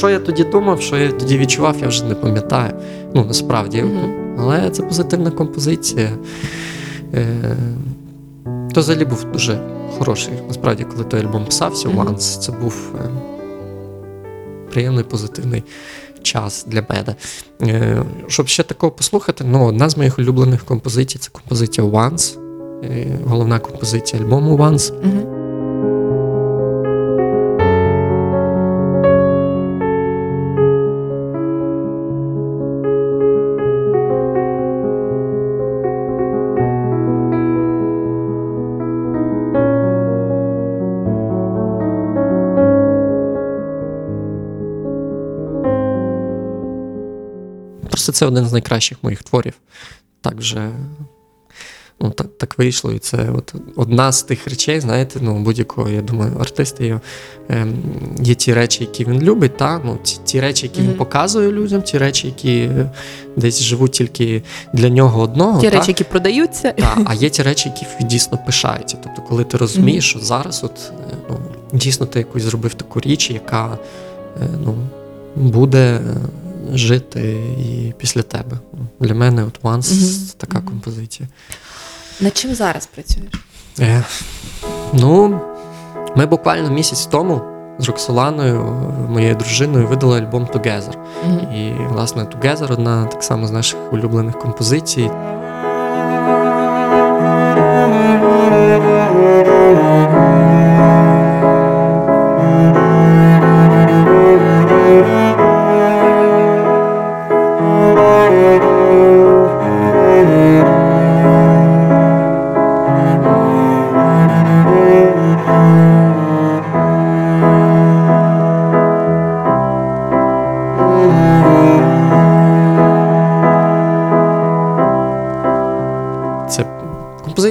Що я тоді думав, що я тоді відчував, я вже не пам'ятаю. Ну, насправді. Мгм. Але це позитивна композиція. Е, то взагалі був дуже хороший. Насправді, коли той альбом писався. Once, це був е, приємний позитивний час для мене. Е, щоб ще такого послухати, ну, одна з моїх улюблених композицій це композиція Once. Е, головна композиція альбому Once. Мгм. Це один з найкращих моїх творів. Так вже ну, так, так вийшло. І це от одна з тих речей, знаєте, ну, будь-якого, я думаю, артиста є, ем, є ті речі, які він любить, та? Ну, ті, ті речі, які Мгм. він показує людям, ті речі, які е, десь живуть тільки для нього одного. Ті та? речі, які продаються. Та, а є ті речі, які він дійсно пишається. Тобто, коли ти розумієш, що зараз от, е, ну, дійсно ти якусь зробив таку річ, яка е, ну, буде жити і після тебе. Для мене от Once Мгм. така Мгм. композиція. Над чим зараз працюєш? Е, ну, ми буквально місяць тому з Роксоланою, е, моєю дружиною, видали альбом Together. Мгм. І, власне, Together одна так само з наших улюблених композицій.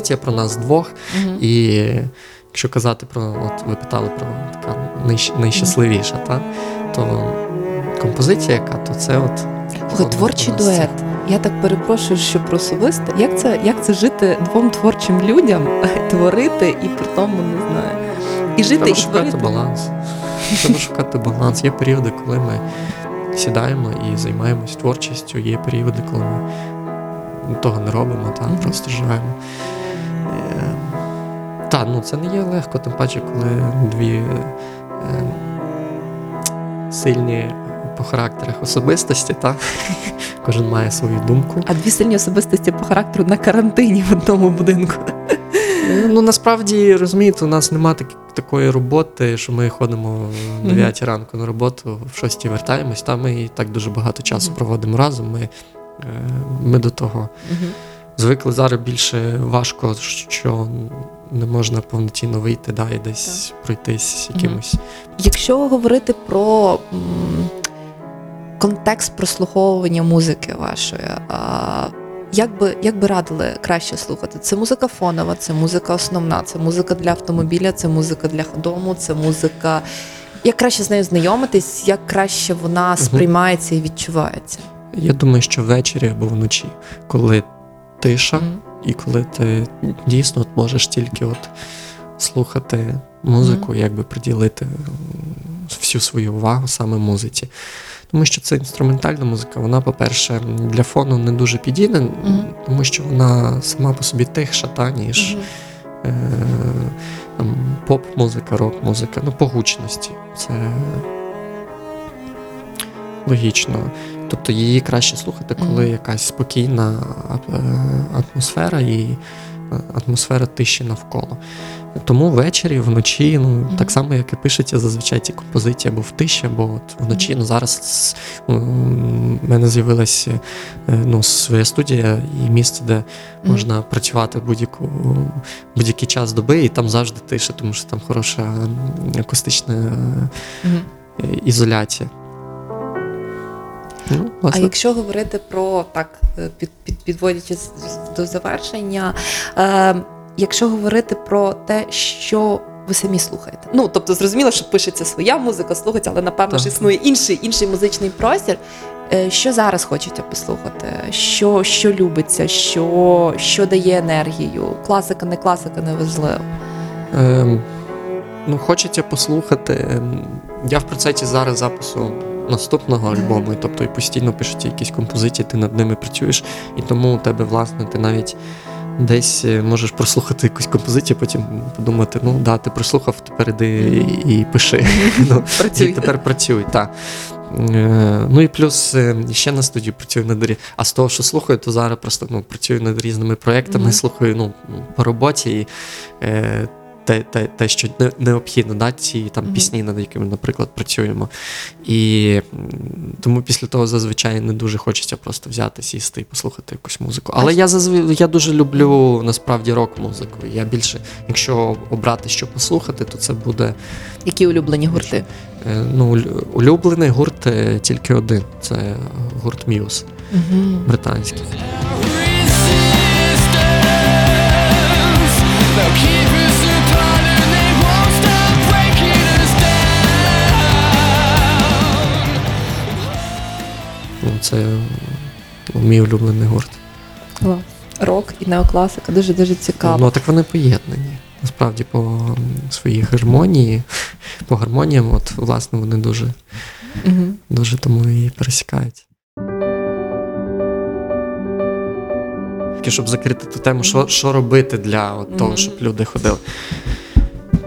Композиція про нас двох. Мгм. І якщо казати про, от ви питали про така найщ, найщасливіша, та, то композиція, яка, то це от. Слухай, творчий дует. Я так перепрошую, що про особисте. Як це, як це жити двом творчим людям, творити і при тому не знаю. І жити, Треба і шукати творити. баланс. Треба шукати баланс. Є періоди, коли ми сідаємо і займаємось творчістю, є періоди, коли ми того не робимо, та, Мгм. просто живемо. Та, ну це не є легко, тим паче, коли дві е, сильні по характерах особистості, та? кожен має свою думку. А дві сильні особистості по характеру на карантині в одному будинку. Е, Ну насправді розумієте, у нас немає так, такої роботи, що ми ходимо в 9 ранку на роботу, в 6 вертаємось. Та ми і так дуже багато часу проводимо разом. Ми, е, ми до того звикли зараз більше важко, що не можна повноцінно вийти, да, і десь пройтись якимось. Якщо говорити про м, контекст прослуховування музики вашої, а, як би, як би радили краще слухати? Це музика фонова, це музика основна, це музика для автомобіля, це музика для дому, це музика. Як краще з нею знайомитись, як краще вона сприймається і відчувається? Я думаю, що ввечері або вночі, коли тиша, і коли ти дійсно от можеш тільки от слухати музику, якби приділити всю свою увагу саме музиці. Тому що це інструментальна музика, вона, по-перше, для фону не дуже підійде, Мгм. тому що вона сама по собі тихша, та, ніж е, там, поп-музика, рок-музика, ну, по гучності. Це логічно. Тобто її краще слухати, коли якась спокійна е, атмосфера і е, атмосфера тиші навколо. Тому ввечері, вночі, ну так само, як і пишеться зазвичай ці композиції або в тиші, або от вночі. Ну зараз у мене з'явилася е, ну, своя студія і місце, де можна працювати будь-яку будь-який час доби, і там завжди тиша, тому що там хороша акустична ізоляція. Ну, А якщо говорити про так, е, під, під, підводячи до завершення, е, якщо говорити про те, що ви самі слухаєте. Ну, тобто, зрозуміло, що пишеться своя музика, слухається, але напевно ж існує інший, інший музичний простір. Е, Що зараз хочете послухати? Що, що любиться, що, що дає енергію? Класика, не класика, не важливо. Ем, ну, хочеться послухати. ем, Я в процесі зараз запису наступного альбому, і, тобто і постійно пишуться якісь композиції, ти над ними працюєш, і тому у тебе, власне, ти навіть десь е, можеш прослухати якусь композицію, потім подумати, ну да, ти прослухав, тепер іди і, і пиши. Ну, і тепер працюй, так. Е, Ну і плюс е, ще на студії працюю над рі- А з того, що слухаю, то зараз просто ну, працюю над різними проєктами, Мгм. слухаю ну, по роботі. І, е, те, те, те, що не- необхідно, да, ці там пісні, над якими, наприклад, працюємо. І тому після того зазвичай не дуже хочеться просто взяти, сісти і послухати якусь музику. Але я зазв... я дуже люблю насправді рок-музику. Я більше, якщо обрати, що послухати, то це буде Які улюблені гурти? е, ну, улюблений гурт е, тільки один. Це гурт Мuse, Угу. британський. Keep це мій улюблений гурт. Рок і неокласика дуже дуже цікаво. Ну так вони поєднані. Насправді по своїй гармонії, по гармоніям, от власне вони дуже, Угу. дуже тому і пересікаються. Щоб закрити ту тему, що, що робити для от того, щоб люди ходили.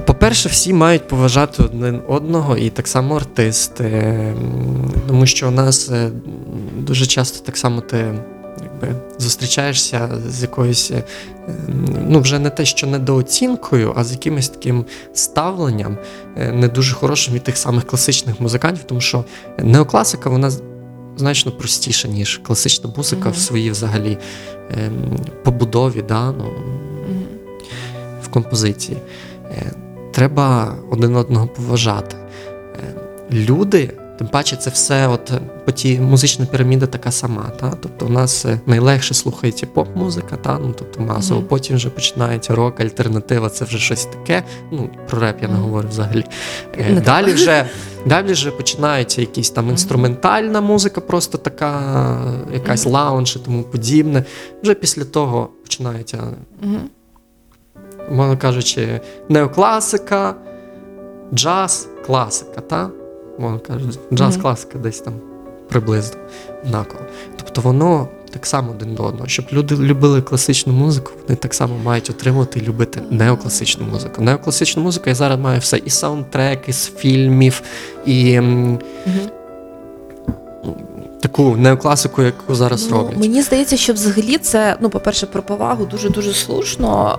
По-перше, всі мають поважати один одного і так само артисти. Тому що у нас е, дуже часто так само ти якби, зустрічаєшся з якоюсь, е, ну вже не те, що недооцінкою, а з якимось таким ставленням е, не дуже хорошим від тих самих класичних музикантів, тому що неокласика вона значно простіша, ніж класична музика Мгм. в своїй взагалі ем, побудові, да, ну, в композиції. Треба один одного поважати. Е, Люди Тим паче, це все, от е, по тій музична піраміда така сама. Та? Тобто, у нас е, найлегше слухається поп-музика, та? Ну, тобто масово, Мгм. потім вже починається рок, альтернатива, це вже щось таке. Ну, про реп я не говорю взагалі. Не Далі вже, далі вже починається якісь там інструментальна музика, просто така, якась лаунж і тому подібне. Вже після того починається. Мовно кажучи, неокласика, джаз, класика, та? Мовно кажучи, джаз-класика десь там приблизно однаково. Тобто воно так само один до одного. Щоб люди любили класичну музику, вони так само мають отримувати і любити неокласичну музику. Неокласичну музику я зараз маю все і саундтреки з фільмів, і таку неокласику, яку зараз Ну, роблять. Мені здається, що взагалі це, ну, по-перше, про повагу дуже дуже слушно.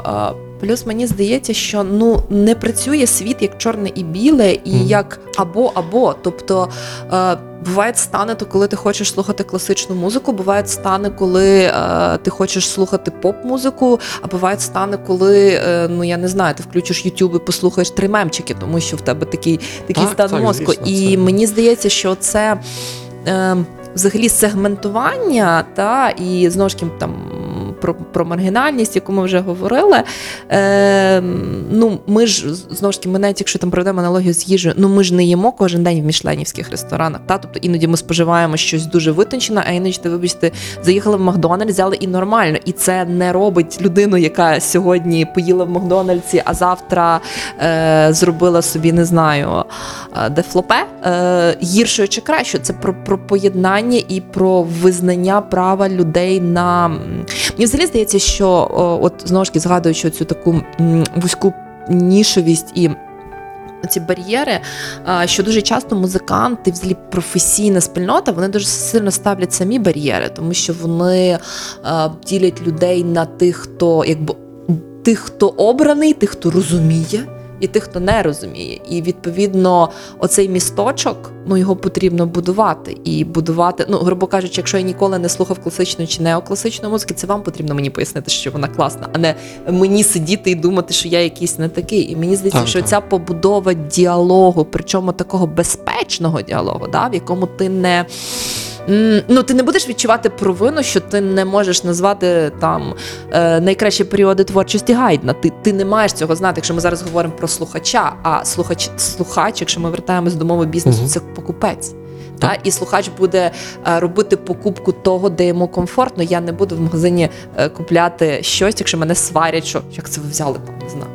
Плюс мені здається, що ну не працює світ як чорне і біле, і Мгм. як або або. Тобто е, бувають стани, то коли ти хочеш слухати класичну музику, бувають стани, коли е, ти хочеш слухати поп-музику, а бувають стани, коли е, ну я не знаю, ти включиш YouTube і послухаєш три мемчики, тому що в тебе такий такий Так, стан так, мозку. звісно, і це- мені здається, що це. Е, взагалі сегментування, та і знову ж таки там про, про маргінальність, яку ми вже говорили. Е, ну, ми ж знову ж таки, ми навіть якщо там проведемо аналогію з їжею, ну ми ж не їмо кожен день в мішленівських ресторанах. Та? Тобто іноді ми споживаємо щось дуже витончене, а іноді ти, вибачте, заїхали в Макдональдс, взяли і нормально. І це не робить людину, яка сьогодні поїла в Макдональдсі, а завтра е, зробила собі, не знаю, е, дефлопе е, гіршою чи кращою. Це про, про поєднання і про визнання права людей на мені взагалі здається, що от знову ж таки згадуючи цю таку вузьку нішовість і. Ці бар'єри, що дуже часто музиканти, взагалі професійна спільнота, вони дуже сильно ставлять самі бар'єри, тому що вони ділять людей на тих, хто якби тих, хто обраний, тих, хто розуміє, і тих, хто не розуміє. І відповідно, оцей місточок, ну його потрібно будувати. І будувати, ну грубо кажучи, якщо я ніколи не слухав класичної чи неокласичної музики, це вам потрібно мені пояснити, що вона класна, а не мені сидіти і думати, що я якийсь не такий. І мені здається, Так, що так. ця побудова діалогу, причому такого безпечного діалогу, да, в якому ти не. Ну, ти не будеш відчувати провину, що ти не можеш назвати там е, найкращі періоди творчості Гайдна. Ти, ти не маєш цього знати, якщо ми зараз говоримо про слухача. А слухач, слухач, якщо ми вертаємось до мови бізнесу, Мгм. це покупець. Та? І слухач буде е, робити покупку того, де йому комфортно. Я не буду в магазині е, купляти щось, якщо мене сварять, що як це ви взяли там, не знаю.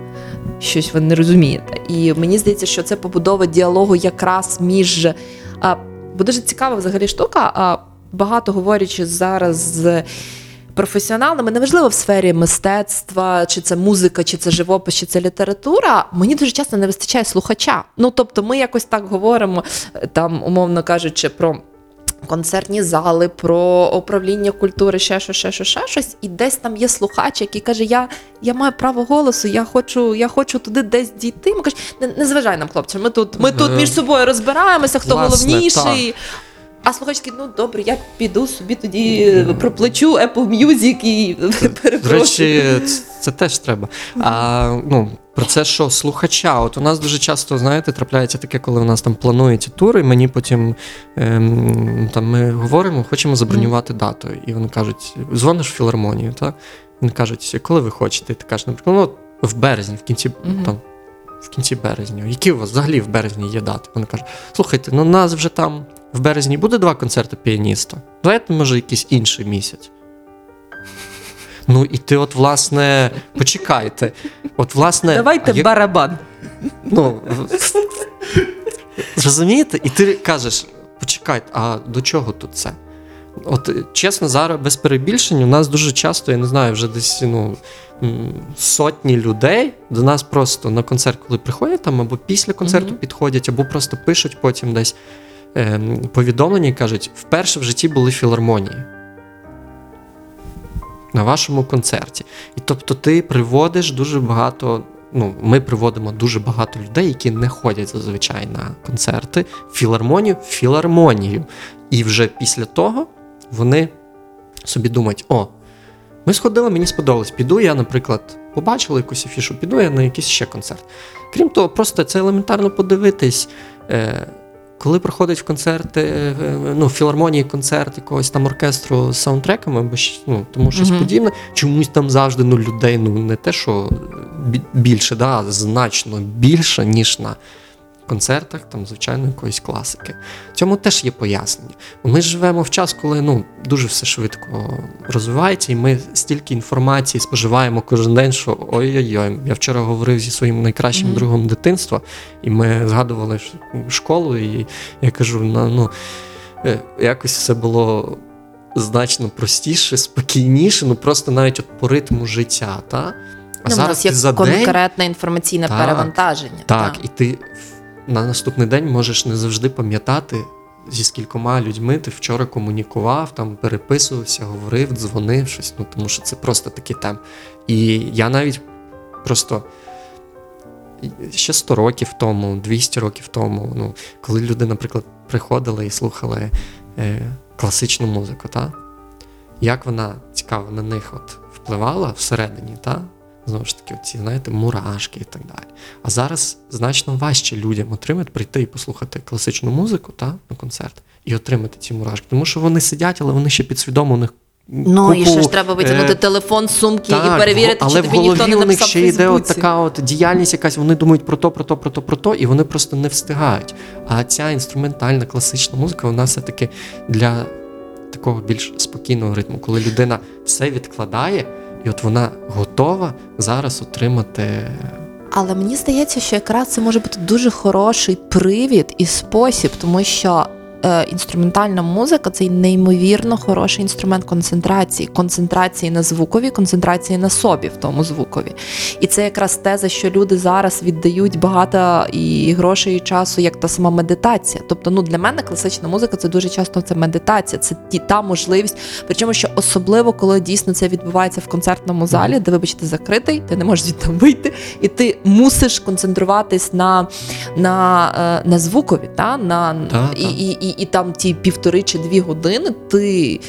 Щось ви не розумієте. І мені здається, що це побудова діалогу якраз між. Бо дуже цікава взагалі штука. А, багато говорячи зараз з професіоналами, неважливо в сфері мистецтва, чи це музика, чи це живопис, чи це література. Мені дуже часто не вистачає слухача. Ну тобто, ми якось так говоримо, е, там, умовно кажучи, про. Концертні зали, про управління культури, ще щось, ще щось, ще щось. І десь там є слухач, який каже: Я, я маю право голосу, я хочу, я хочу туди десь дійти. Ми кажуть, не, не зважай нам, хлопче. Ми тут, ми тут між собою розбираємося, хто власне, головніший. А слухач такий, ну добре, я піду собі тоді проплачу Apple Music і До речі, це теж треба. А, ну, про це що, слухача. От у нас дуже часто, знаєте, трапляється таке, коли у нас там плануються тури, і мені потім ем, там ми говоримо, хочемо забронювати дату. І вони кажуть, дзвониш в філармонію, так? Вони кажуть, коли ви хочете? Ти кажеш, наприклад, ну, в березні, в кінці Мгм. там. В кінці березня. Які у вас взагалі в березні є дати? Вони кажуть, слухайте, ну у нас вже там в березні буде два концерти піаніста. Давайте, може, якийсь інший місяць. Ну, і ти, от, власне, почекайте. От, власне, Давайте як- барабан. Ну, розумієте? І ти кажеш: почекайте, а до чого тут це? От е, чесно, зараз без перебільшень, у нас дуже часто, я не знаю, вже десь ну, сотні людей до нас просто на концерт, коли приходять там, або після концерту Мгм. підходять, або просто пишуть потім десь ем, повідомлення і кажуть: вперше в житті були філармонії. На вашому концерті. І тобто ти приводиш дуже багато. Ну, ми приводимо дуже багато людей, які не ходять зазвичай на концерти, філармонію, філармонію. І вже після того вони собі думають: о, ми сходили, мені сподобалось. Піду я, наприклад, побачила якусь афішу, піду я на якийсь ще концерт. Крім того, просто це елементарно подивитись. Е, коли проходить в концерти, е, ну, в філармонії концерт якогось там оркестру з саундтреками, або ну, тому щось Мгм. подібне, чомусь там завжди ну, людей, ну не те, що більше, да, а значно більше, ніж на концертах, там, звичайно, якоїсь класики. Цьому теж є пояснення. Ми живемо в час, коли ну, дуже все швидко розвивається, і ми стільки інформації споживаємо кожен день, що ой-ой-ой. Я вчора говорив зі своїм найкращим Мгм. другом дитинства, і ми згадували школу, і я кажу: ну, ну е, якось все було. Значно простіше, спокійніше, ну просто навіть от по ритму життя. Та? А Ну, зараз нас є за день конкретне інформаційне Так, перевантаження. так, і ти на наступний день можеш не завжди пам'ятати, зі скількома людьми ти вчора комунікував, там переписувався, говорив, дзвонив щось. Ну тому що це просто такі тем. І я навіть просто ще 100 років тому, 200 років тому, ну, коли люди, наприклад, приходили і слухали е, класичну музику, та? як вона цікаво на них от впливала всередині, та? Знову ж таки, ці, знаєте, мурашки і так далі. А зараз значно важче людям отримати, прийти і послухати класичну музику та, на концерт і отримати ці мурашки. Тому що вони сидять, але вони ще підсвідомо у них. Ну і ще ж треба витягнути е, телефон з сумки так, і перевірити, але чи в тобі ніхто не у них ще йде от така от діяльність, якась вони думають про то, про то, про то, про то, і вони просто не встигають. А ця інструментальна класична музика, вона все-таки для такого більш спокійного ритму, коли людина все відкладає, і от вона готова зараз отримати. Але мені здається, що якраз це може бути дуже хороший привід і спосіб, тому що е, інструментальна музика це неймовірно хороший інструмент концентрації, концентрації на звукові, концентрації на собі в тому звукові. І це якраз те, за що люди зараз віддають багато і грошей і часу, як та сама медитація. Тобто, ну для мене класична музика це дуже часто це медитація, це ті та можливість. Причому, що особливо, коли дійсно це відбувається в концертному залі, де, вибачте, закритий, ти не можеш звідти вийти, і ти мусиш концентруватись на, на, е, на звукові, та? На, Та, і, та. І, і, і там ті півтори чи дві години ти.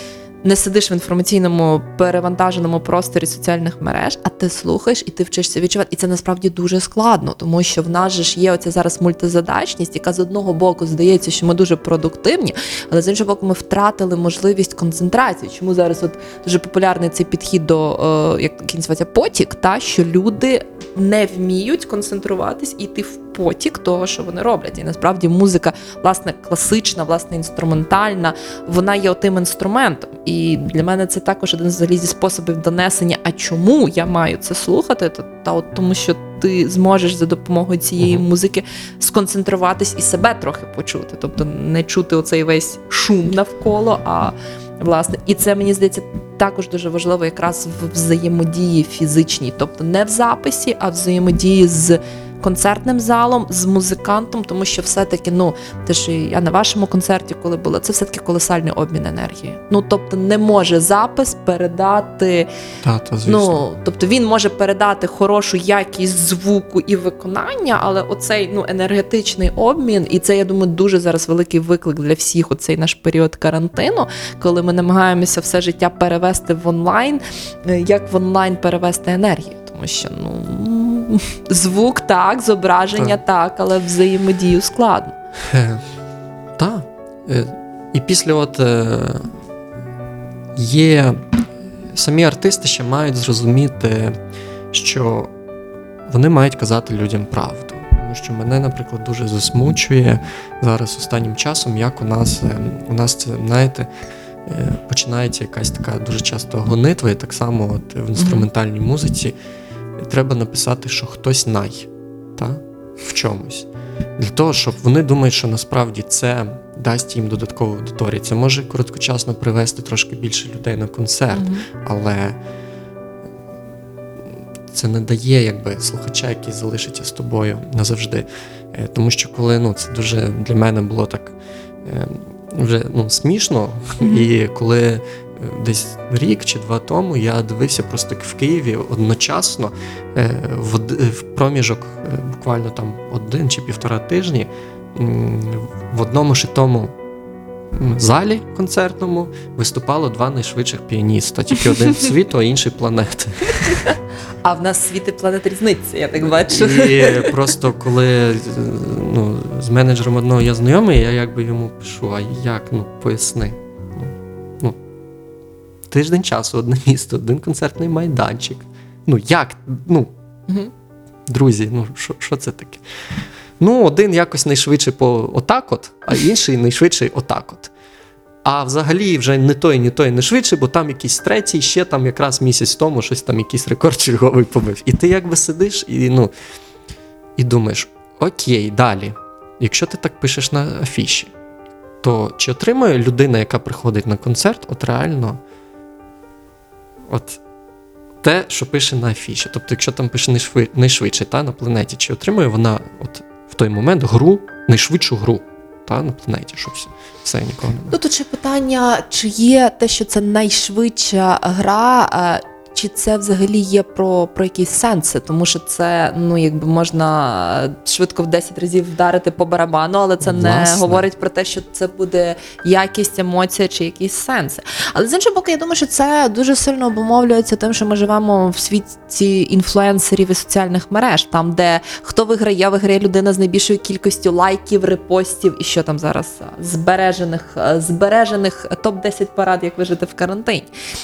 Не сидиш в інформаційному перевантаженому просторі соціальних мереж, а ти слухаєш і ти вчишся відчувати. І це насправді дуже складно, тому що в нас же ж є оця зараз мультизадачність, яка з одного боку здається, що ми дуже продуктивні, але з іншого боку, ми втратили можливість концентрації. Чому зараз от дуже популярний цей підхід до е, як називається потік, та що люди не вміють концентруватись і йти в потік того, що вони роблять. І насправді музика, власне, класична, власне, інструментальна, вона є отим інструментом. І для мене це також один зі способів донесення. А чому я маю це слухати? Та, та от тому, що ти зможеш за допомогою цієї Мгм. музики сконцентруватись і себе трохи почути, тобто не чути оцей весь шум навколо, а власне, і це мені здається також дуже важливо якраз в взаємодії фізичній, тобто не в записі, а в взаємодії з концертним залом, з музикантом, тому що все-таки, ну, те, що я на вашому концерті, коли була, це все-таки колосальний обмін енергії. Ну, тобто, не може запис передати. Та, та, звісно. Ну, тобто він може передати хорошу якість звуку і виконання, але оцей ну енергетичний обмін, і це я думаю дуже зараз великий виклик для всіх. Оцей наш період карантину, коли ми намагаємося все життя перевести в онлайн. е, Як в онлайн перевести енергію? Тому що ну звук так, зображення так, але взаємодію складно. Е, Так. Е, І після от е, є самі артисти ще мають зрозуміти, що вони мають казати людям правду. Тому що мене, наприклад, дуже засмучує зараз останнім часом, як у нас е, у нас це, знаєте, е, починається якась така дуже часто гонитва, і так само от в інструментальній музиці треба написати, що хтось най та? в чомусь. Для того, щоб вони думають, що насправді це дасть їм додаткову аудиторію. Це може короткочасно привести трошки більше людей на концерт, Мгм. але це не дає якби слухача, який залишиться з тобою назавжди. Е, Тому що коли ну, це дуже для мене було так е, вже ну, смішно, Мгм. і коли десь рік чи два тому я дивився просто в Києві одночасно е, в, в проміжок е, буквально там один чи півтора тижні в одному ж тому залі концертному виступало два найшвидших піаніста, тільки один світу, а інший планети. А в нас світи планет різниця, я так бачу. І просто коли е, ну, з менеджером одного я знайомий, я якби йому пишу, а як, ну, поясни. Тиждень часу, одне місто, один концертний майданчик. Ну, як? Ну, друзі, ну що, що це таке? Ну, один якось найшвидше по отак от, а інший найшвидше отак от. А взагалі вже не той, не той не швидше, бо там якийсь третій, ще там якраз місяць тому щось там якийсь рекорд черговий побив. І ти якби сидиш і, ну, і думаєш: окей, далі. Якщо ти так пишеш на афіші, то чи отримує людина, яка приходить на концерт, от реально от те, що пише на афіші. Тобто, якщо там пише найшви- найшвидше та, на планеті, чи отримує вона от в той момент гру, найшвидшу гру та, на планеті, що все, все нікого немає. Ну тут ще питання, чи є те, що це найшвидша гра, е, чи це взагалі є про, про якісь сенси, тому що це ну якби можна е, швидко в 10 разів вдарити по барабану, але це не говорить про те, що це буде якість, емоція чи якісь сенси. Але з іншого боку, я думаю, що це дуже сильно обумовлюється тим, що ми живемо в світі інфлюенсерів і соціальних мереж, там де хто виграє, виграє людина з найбільшою кількістю лайків, репостів і що там зараз е, збережених, е, збережених топ 10 парад, як вижити в карантині.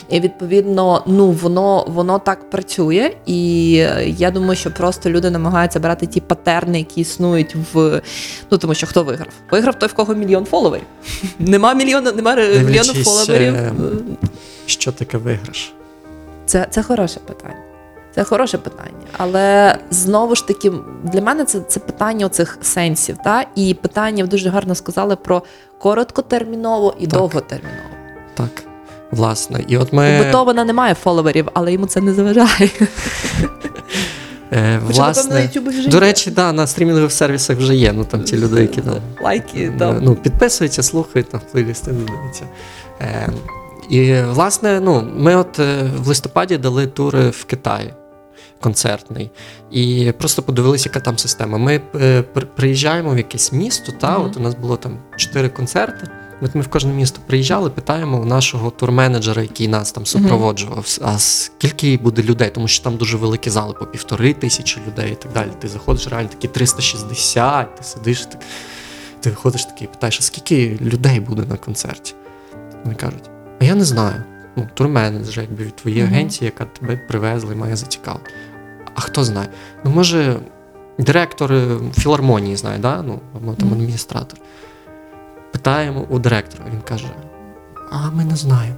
І відповідно, ну воно воно так працює, і е, я думаю, що просто люди намагаються брати ті патерни, які існують в ну тому, що хто виграв? Виграв той, в кого мільйон фоловерів. Нема мільйона, нема мільйона Дивлячись, фоловерів. е, Що таке виграш? Це, це хороше питання. Це хороше питання. Але знову ж таки, для мене це, це питання оцих сенсів. Та? І питання ви дуже гарно сказали про короткотерміново і Так. довготерміново. Так, власне. І от ми. Бетовена немає фоловерів, але йому це не заважає. Е, на власне, вже до речі, да, на стрімінгових сервісах вже є. Ну там ті люди, які там лайки Е, там. Ну, підписуються, слухають там плейлісти, дивляться. Е, і, власне, ну, ми от е, в листопаді дали тури в Китаї концертний. І просто подивилися, яка там система. Ми е, приїжджаємо в якесь місто, та, Мгм. от у нас було там чотири концерти. От ми в кожне місто приїжджали, питаємо у нашого турменеджера, який нас там супроводжував, а скільки буде людей, тому що там дуже великі зали, по півтори тисячі людей і так далі. Ти заходиш реально такі 360, ти сидиш, так, ти виходиш такий, питаєш, а скільки людей буде на концерті? Вони кажуть, а я не знаю. Ну, турменеджер, якби від твоєї агенції, яка тебе привезла і має зацікавити. А хто знає? Ну, може, директор е, філармонії знає, да? ну, або там адміністратор. Питаємо у директора, він каже: А ми не знаємо.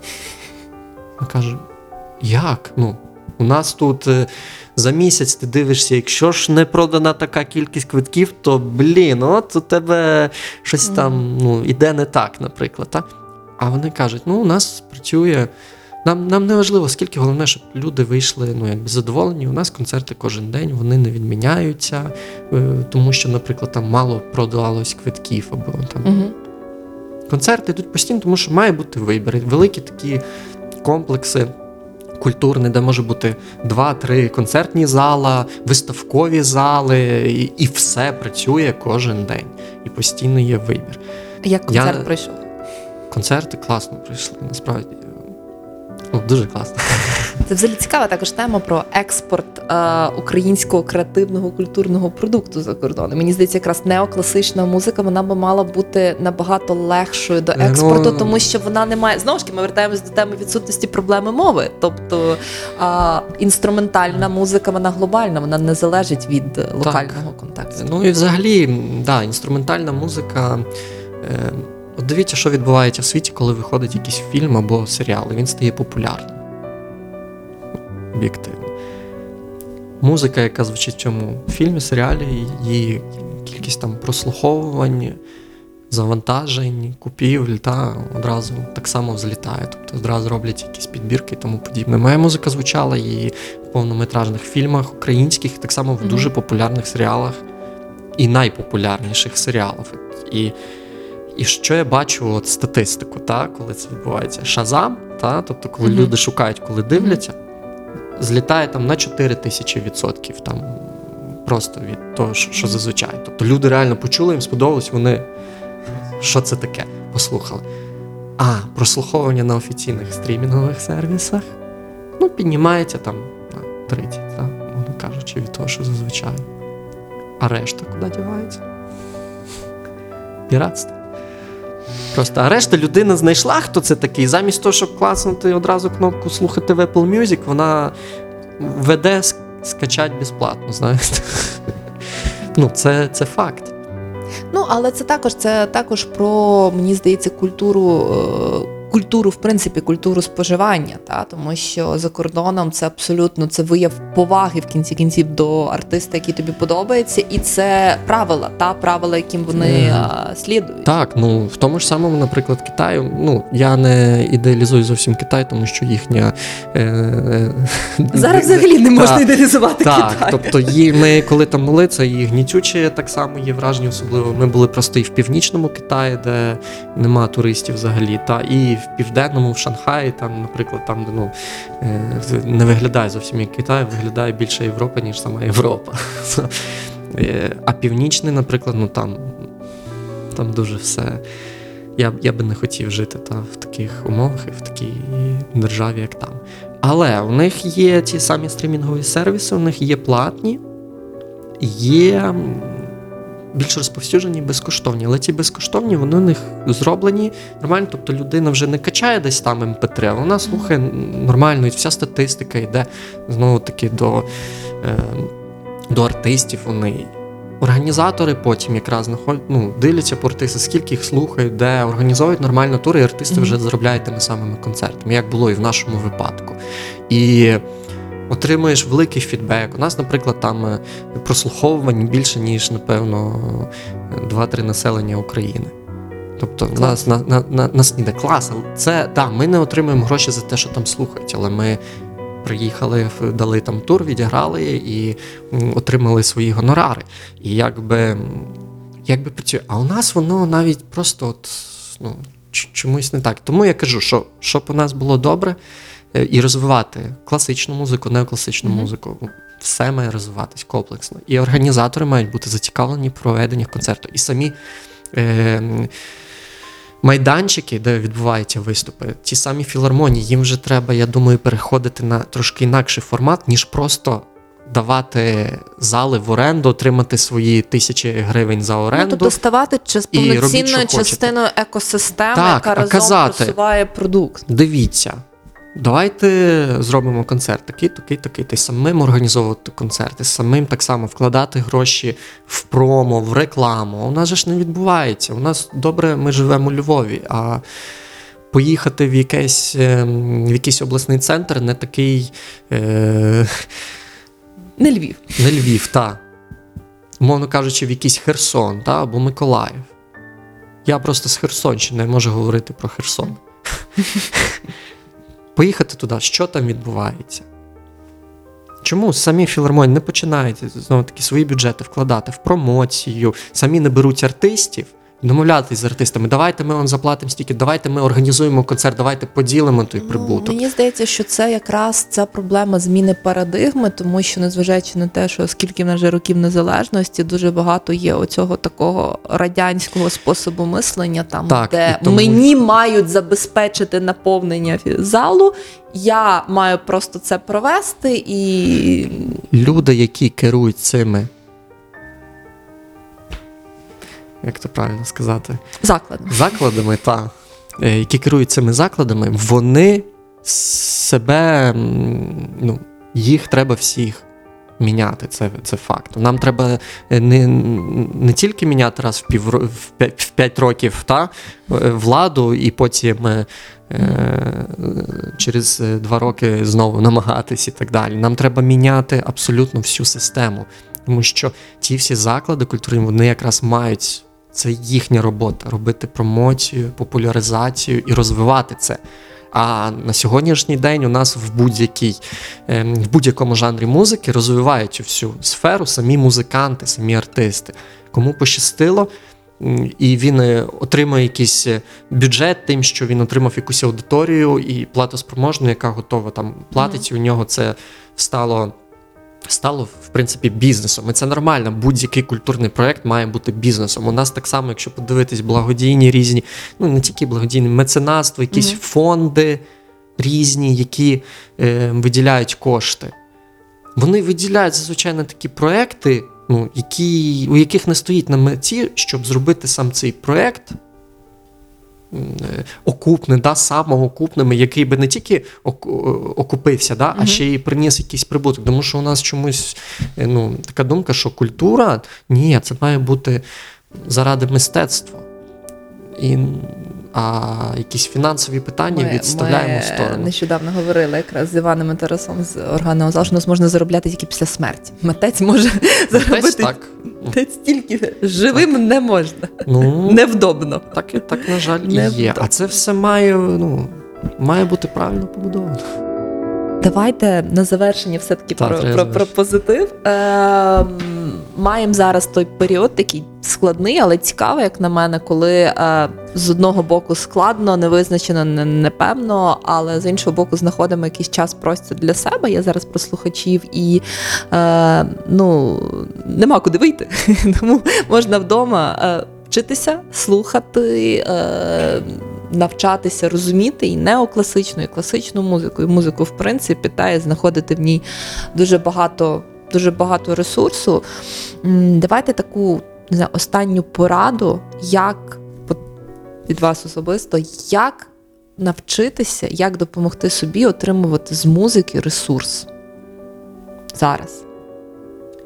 Він каже: Як? Ну, у нас тут е, за місяць ти дивишся, якщо ж не продана така кількість квитків, то блін, от у тебе щось там ну, іде не так, наприклад. Так? А вони кажуть: ну, у нас працює. Нам, нам не важливо, скільки головне, щоб люди вийшли ну, якби задоволені. У нас концерти кожен день, вони не відміняються, е, тому що, наприклад, там мало продавалось квитків або там Угу. Концерти йдуть постійно, тому що має бути вибір. Великі такі комплекси культурні, де може бути два-три концертні зала, виставкові зали, і, і все працює кожен день. І постійно є вибір. Як концерт Я- пройшов? Концерти класно пройшли, насправді. О, дуже класно. Це взагалі цікава також тема про експорт е, українського креативного культурного продукту за кордон. Мені здається, якраз неокласична музика вона би мала бути набагато легшою до Е, ну, експорту, тому що вона не має знову ж таки. Ми вертаємось до теми відсутності проблеми мови. Тобто е, інструментальна музика, вона глобальна, вона не залежить від локального контексту. Ну і взагалі, да, інструментальна музика. Е, от дивіться, що відбувається в світі, коли виходить якийсь фільм або серіал, і він стає популярним. Об'єктивно. Музика, яка звучить в цьому фільмі, серіалі, її кількість там прослуховувань, завантажень, купівель, та одразу так само взлітає. Тобто одразу роблять якісь підбірки і тому подібне. Моя музика звучала і в повнометражних фільмах українських, так само в Мгм. дуже популярних серіалах і найпопулярніших серіалах. І, і що я бачу от статистику, та, коли це відбувається? Шазам, та, тобто, коли Мгм. люди шукають, коли дивляться, злітає там на 4 тисячі відсотків там просто від того, що, зазвичай. Тобто люди реально почули, їм сподобалось, вони що це таке? Послухали. А, прослуховування на офіційних стрімінгових сервісах ну, піднімається там на 30, так, мовно кажучи, від того, що зазвичай. А решта куди дівається? піратство. Просто а решта людина знайшла, хто це такий. Замість того, щоб класнути одразу кнопку слухати в Apple Music, вона веде ск- скачать безплатно, знаєте. Ну, це, це факт. Ну, але це також це також про, мені здається, культуру. Культуру, в принципі, культуру споживання, та тому що за кордоном це абсолютно це вияв поваги в кінці кінців до артиста, який тобі подобається, і це правила, та правила, яким вони а, слідують. Так, ну в тому ж самому, наприклад, Китаю. Ну я не ідеалізую зовсім Китай, тому що їхня е, е, Зараз взагалі не можна ідеалізувати Так, Китай. тобто її, ми коли там були, це і гнітюче так само є враження, особливо. Ми були просто і в північному Китаї, де нема туристів взагалі, та і в південному, в Шанхаї, там, наприклад, там, де ну е, не виглядає зовсім як Китай, виглядає більше Європа, ніж сама Європа. Е, А північний, наприклад, ну там, там дуже все. Я, я би не хотів жити та, в таких умовах і в такій державі, як там. Але у них є ті самі стрімінгові сервіси, у них є платні, є більш розповсюджені, безкоштовні. Але ті безкоштовні, вони у них зроблені нормально. Тобто людина вже не качає десь там МП3, а вона слухає нормально, і вся статистика йде знову таки до, е, до артистів. Вони. Організатори потім якраз знаходять, ну, дивляться по артистах, скільки їх слухають, де організовують нормально тури, і артисти Мгм. вже заробляють тими самими концертами, як було і в нашому випадку. І отримуєш великий фідбек. У нас, наприклад, там е, прослуховувань більше, ніж, напевно, 2-3 населення України. Тобто в нас на, на, на, нас іде клас. але Це так, ми не отримуємо гроші за те, що там слухають, але ми приїхали, дали там тур, відіграли і отримали свої гонорари. І якби, якби працює. А у нас воно навіть просто от, ну, чомусь не так. Тому я кажу, що щоб у нас було добре і розвивати класичну музику, неокласичну Мгм. музику. Все має розвиватись комплексно. І організатори мають бути зацікавлені в проведенні концерту. І самі е, майданчики, де відбуваються виступи, ті самі філармонії, їм вже треба, я думаю, переходити на трошки інакший формат, ніж просто давати зали в оренду, отримати свої тисячі гривень за Ну, оренду. тобто ставати повноцінною частиною екосистеми, Так, яка разом казати- просуває продукт. Дивіться, давайте зробимо концерт такий, такий, такий. Та й самим організовувати концерти, самим так само вкладати гроші в промо, в рекламу. У нас же ж не відбувається. У нас добре, ми живемо у Львові, а поїхати в якийсь, ем, в якийсь обласний центр не такий. Е- Не Львів. не Львів, та. Мовно кажучи, в якийсь Херсон, та, або Миколаїв. Я просто з Херсонщини не можу говорити про Херсон. Поїхати туди, що там відбувається? Чому самі філармонії не починають знову таки свої бюджети вкладати в промоцію, самі не беруть артистів, домовлятися з артистами, давайте ми вам заплатимо стільки, давайте ми організуємо концерт, давайте поділимо той прибуток. Ну, мені здається, що це якраз ця проблема зміни парадигми, тому що, незважаючи на те, що скільки в нас вже років незалежності, дуже багато є оцього такого радянського способу мислення, там Так, де тому- мені мають забезпечити наповнення залу, я маю просто це провести і люди, які керують цими. Як це правильно сказати? заклад. Закладами, та, е, які керують цими закладами, вони себе, ну, їх треба всіх міняти. Це, це факт. Нам треба е, не, не тільки міняти раз в, пів, в, п'ять, в п'ять років та, е, владу, і потім е, через два роки знову намагатись і так далі. Нам треба міняти абсолютно всю систему. Тому що ті всі заклади культури, вони якраз мають це їхня робота робити промоцію, популяризацію і розвивати це. А на сьогоднішній день у нас в будь-якій ем, в будь-якому жанрі музики розвивають цю всю сферу самі музиканти, самі артисти. Кому пощастило, і він е, отримує якийсь е, бюджет тим, що він отримав якусь аудиторію і платоспроможну, яка готова там платить, і у нього це стало. Стало в принципі бізнесом, і це нормально. Будь-який культурний проект має бути бізнесом. У нас так само, якщо подивитись, благодійні різні, ну не тільки благодійні, меценатство, якісь Мгм. фонди різні, які е, виділяють кошти. Вони виділяють зазвичай на такі проекти, ну, які, у яких не стоїть на меті, щоб зробити сам цей проект окупним, да, самоокупним, який би не тільки окупився, да, а ще й приніс якийсь прибуток. Тому що у нас чомусь е, ну, така думка, що культура ні, це має бути заради мистецтва. І, а якісь фінансові питання відставляємо в сторону. нещодавно говорили якраз з Іваном і Тарасом з органного залу, що нас можна заробляти тільки після смерті. Митець може Десь заробити так. митець тільки живим не можна. Ну, Невдобно. так, так, на жаль, і є. А це все має, ну, має бути правильно побудовано. Давайте на завершення все-таки Так, про, про, про позитив. Е, маємо зараз той період, такий складний, але цікавий, як на мене, коли е, з одного боку складно, невизначено, не- непевно, але з іншого боку, знаходимо якийсь час простір для себе. Я зараз про слухачів і е, ну, нема куди вийти. Тому можна вдома е, вчитися, слухати. Е, навчатися розуміти і неокласичну, і класичну музику, і музику, в принципі, та і знаходити в ній дуже багато, дуже багато ресурсу. Давайте таку не знаю, останню пораду, як від вас особисто, як навчитися, як допомогти собі отримувати з музики ресурс зараз.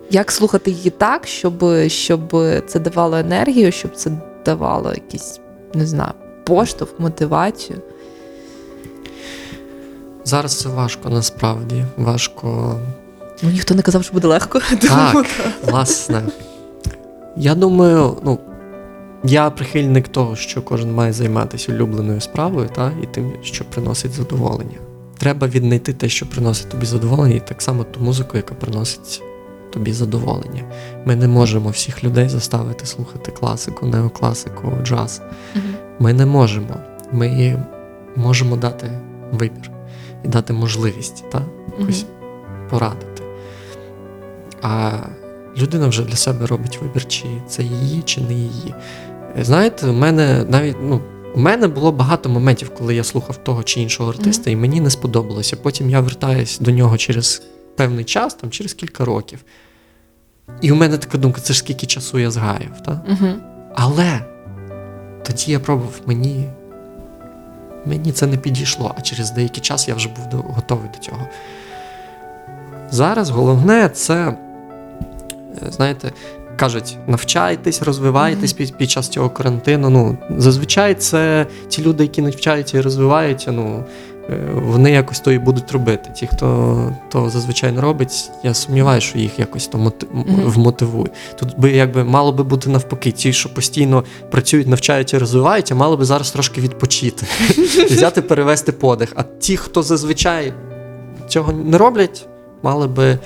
Як слухати її так, щоб, щоб це давало енергію, щоб це давало якийсь, не знаю, поштовх, мотивацію. Зараз це важко насправді. Важко. Ну ніхто не казав, що буде легко. Так, власне. Я думаю, ну, я прихильник того, що кожен має займатися улюбленою справою, та, і тим, що приносить задоволення. Треба віднайти те, що приносить тобі задоволення, і так само ту музику, яка приносить тобі задоволення. Ми не можемо всіх людей заставити слухати класику, неокласику, джаз. Ми не можемо. Ми можемо дати вибір і дати можливість та, якось порадити. А людина вже для себе робить вибір, чи це її, чи не її. Е, Знаєте, у мене навіть ну, у мене було багато моментів, коли я слухав того чи іншого артиста, і мені не сподобалося. Потім я вертаюсь до нього через певний час, там, через кілька років. І у мене така думка, це ж скільки часу я згаяв. Та? Мгм. Але тоді я пробував, мені, мені це не підійшло, а через деякий час я вже був до- готовий до цього. Зараз головне це, знаєте, кажуть, навчайтесь, розвивайтесь під, під час цього карантину. Ну, зазвичай це ті люди, які навчаються і розвиваються, ну, е, вони якось то і будуть робити. Ті, хто то зазвичай не робить, я сумніваюся, що їх якось то моти- м- Мгм. вмотивує. Тут би якби мало би бути навпаки, ті, що постійно працюють, навчаються і розвиваються, мали би зараз трошки відпочити, взяти, перевести подих. А ті, хто зазвичай цього не роблять, мали би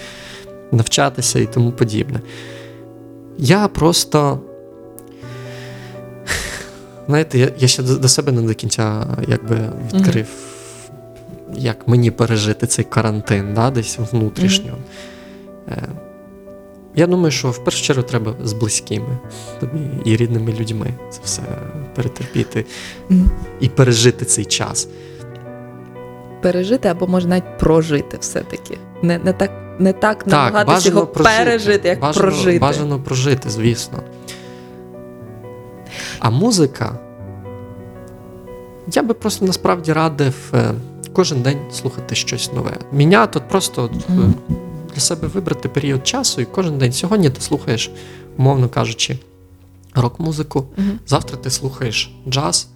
навчатися і тому подібне. Я просто. Знаєте, я, я ще до, до себе не до кінця якби відкрив, як мені пережити цей карантин, да, десь внутрішньо. Е, я думаю, що в першу чергу треба з близькими тобі і рідними людьми це все перетерпіти Мгм. і пережити цей час. Пережити або може навіть прожити все-таки. Не, не так, не так намагатися його пережити, як бажано, прожити. Бажано прожити, звісно. А музика. Я би просто насправді радив е, кожен день слухати щось нове. Міня тут просто е, для себе вибрати період часу і кожен день. Сьогодні ти слухаєш, умовно кажучи, рок-музику, завтра ти слухаєш джаз,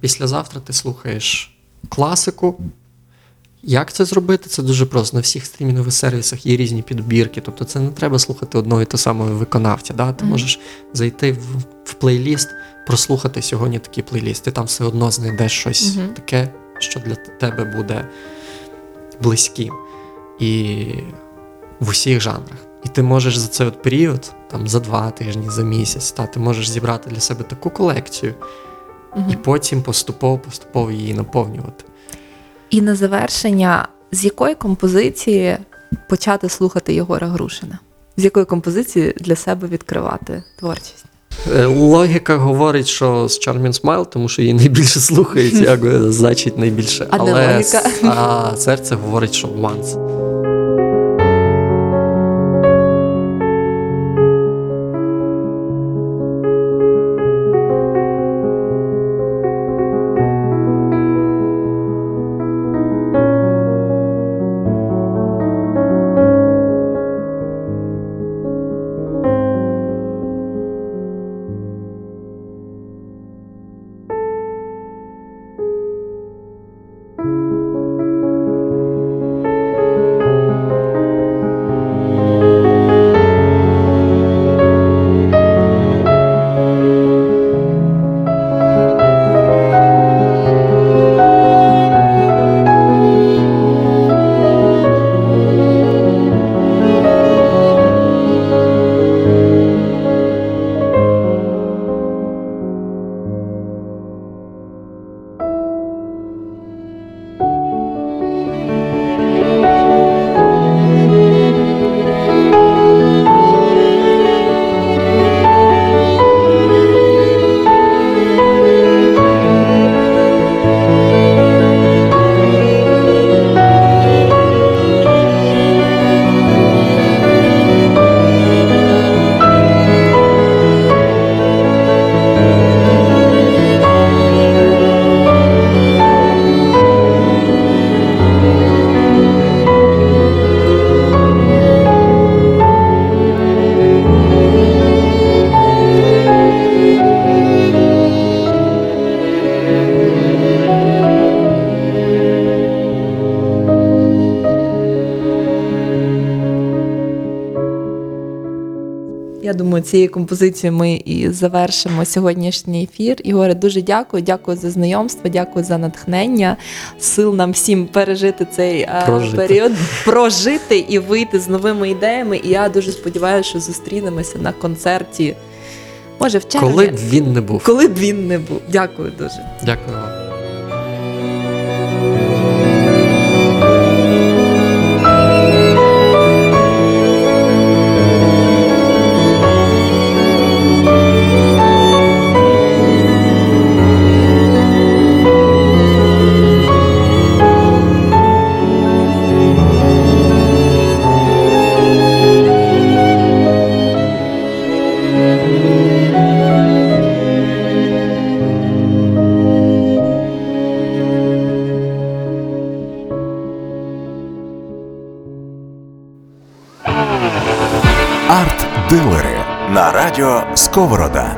післязавтра ти слухаєш класику. Як це зробити? Це дуже просто. На всіх стрімінгових сервісах є різні підбірки. Тобто це не треба слухати одного і того самого виконавця. Да? Ти Мгм. можеш зайти в, в плейліст, прослухати сьогодні такий плейліст. Ти там все одно знайдеш щось Мгм. таке, що для тебе буде близьким. І в усіх жанрах. І ти можеш за цей от період, там за два тижні, за місяць, та, ти можеш зібрати для себе таку колекцію, Мгм. і потім поступово-поступово її наповнювати. І на завершення, з якої композиції почати слухати Єгора Грушина? З якої композиції для себе відкривати творчість? Е, Логіка говорить, що з Charming Smile, тому що її найбільше слухають, як значить найбільше. А Але логіка? а серце говорить, що Once. Цією композицією ми і завершимо сьогоднішній ефір. Ігоре, дуже дякую. Дякую за знайомство, дякую за натхнення. Сил нам всім пережити цей е, Прожити. період, прожити і вийти з новими ідеями. І я дуже сподіваюся, що зустрінемося на концерті. Може, в червні, Коли б він не був. коли б він не був. Дякую дуже. Дякую Сковорода.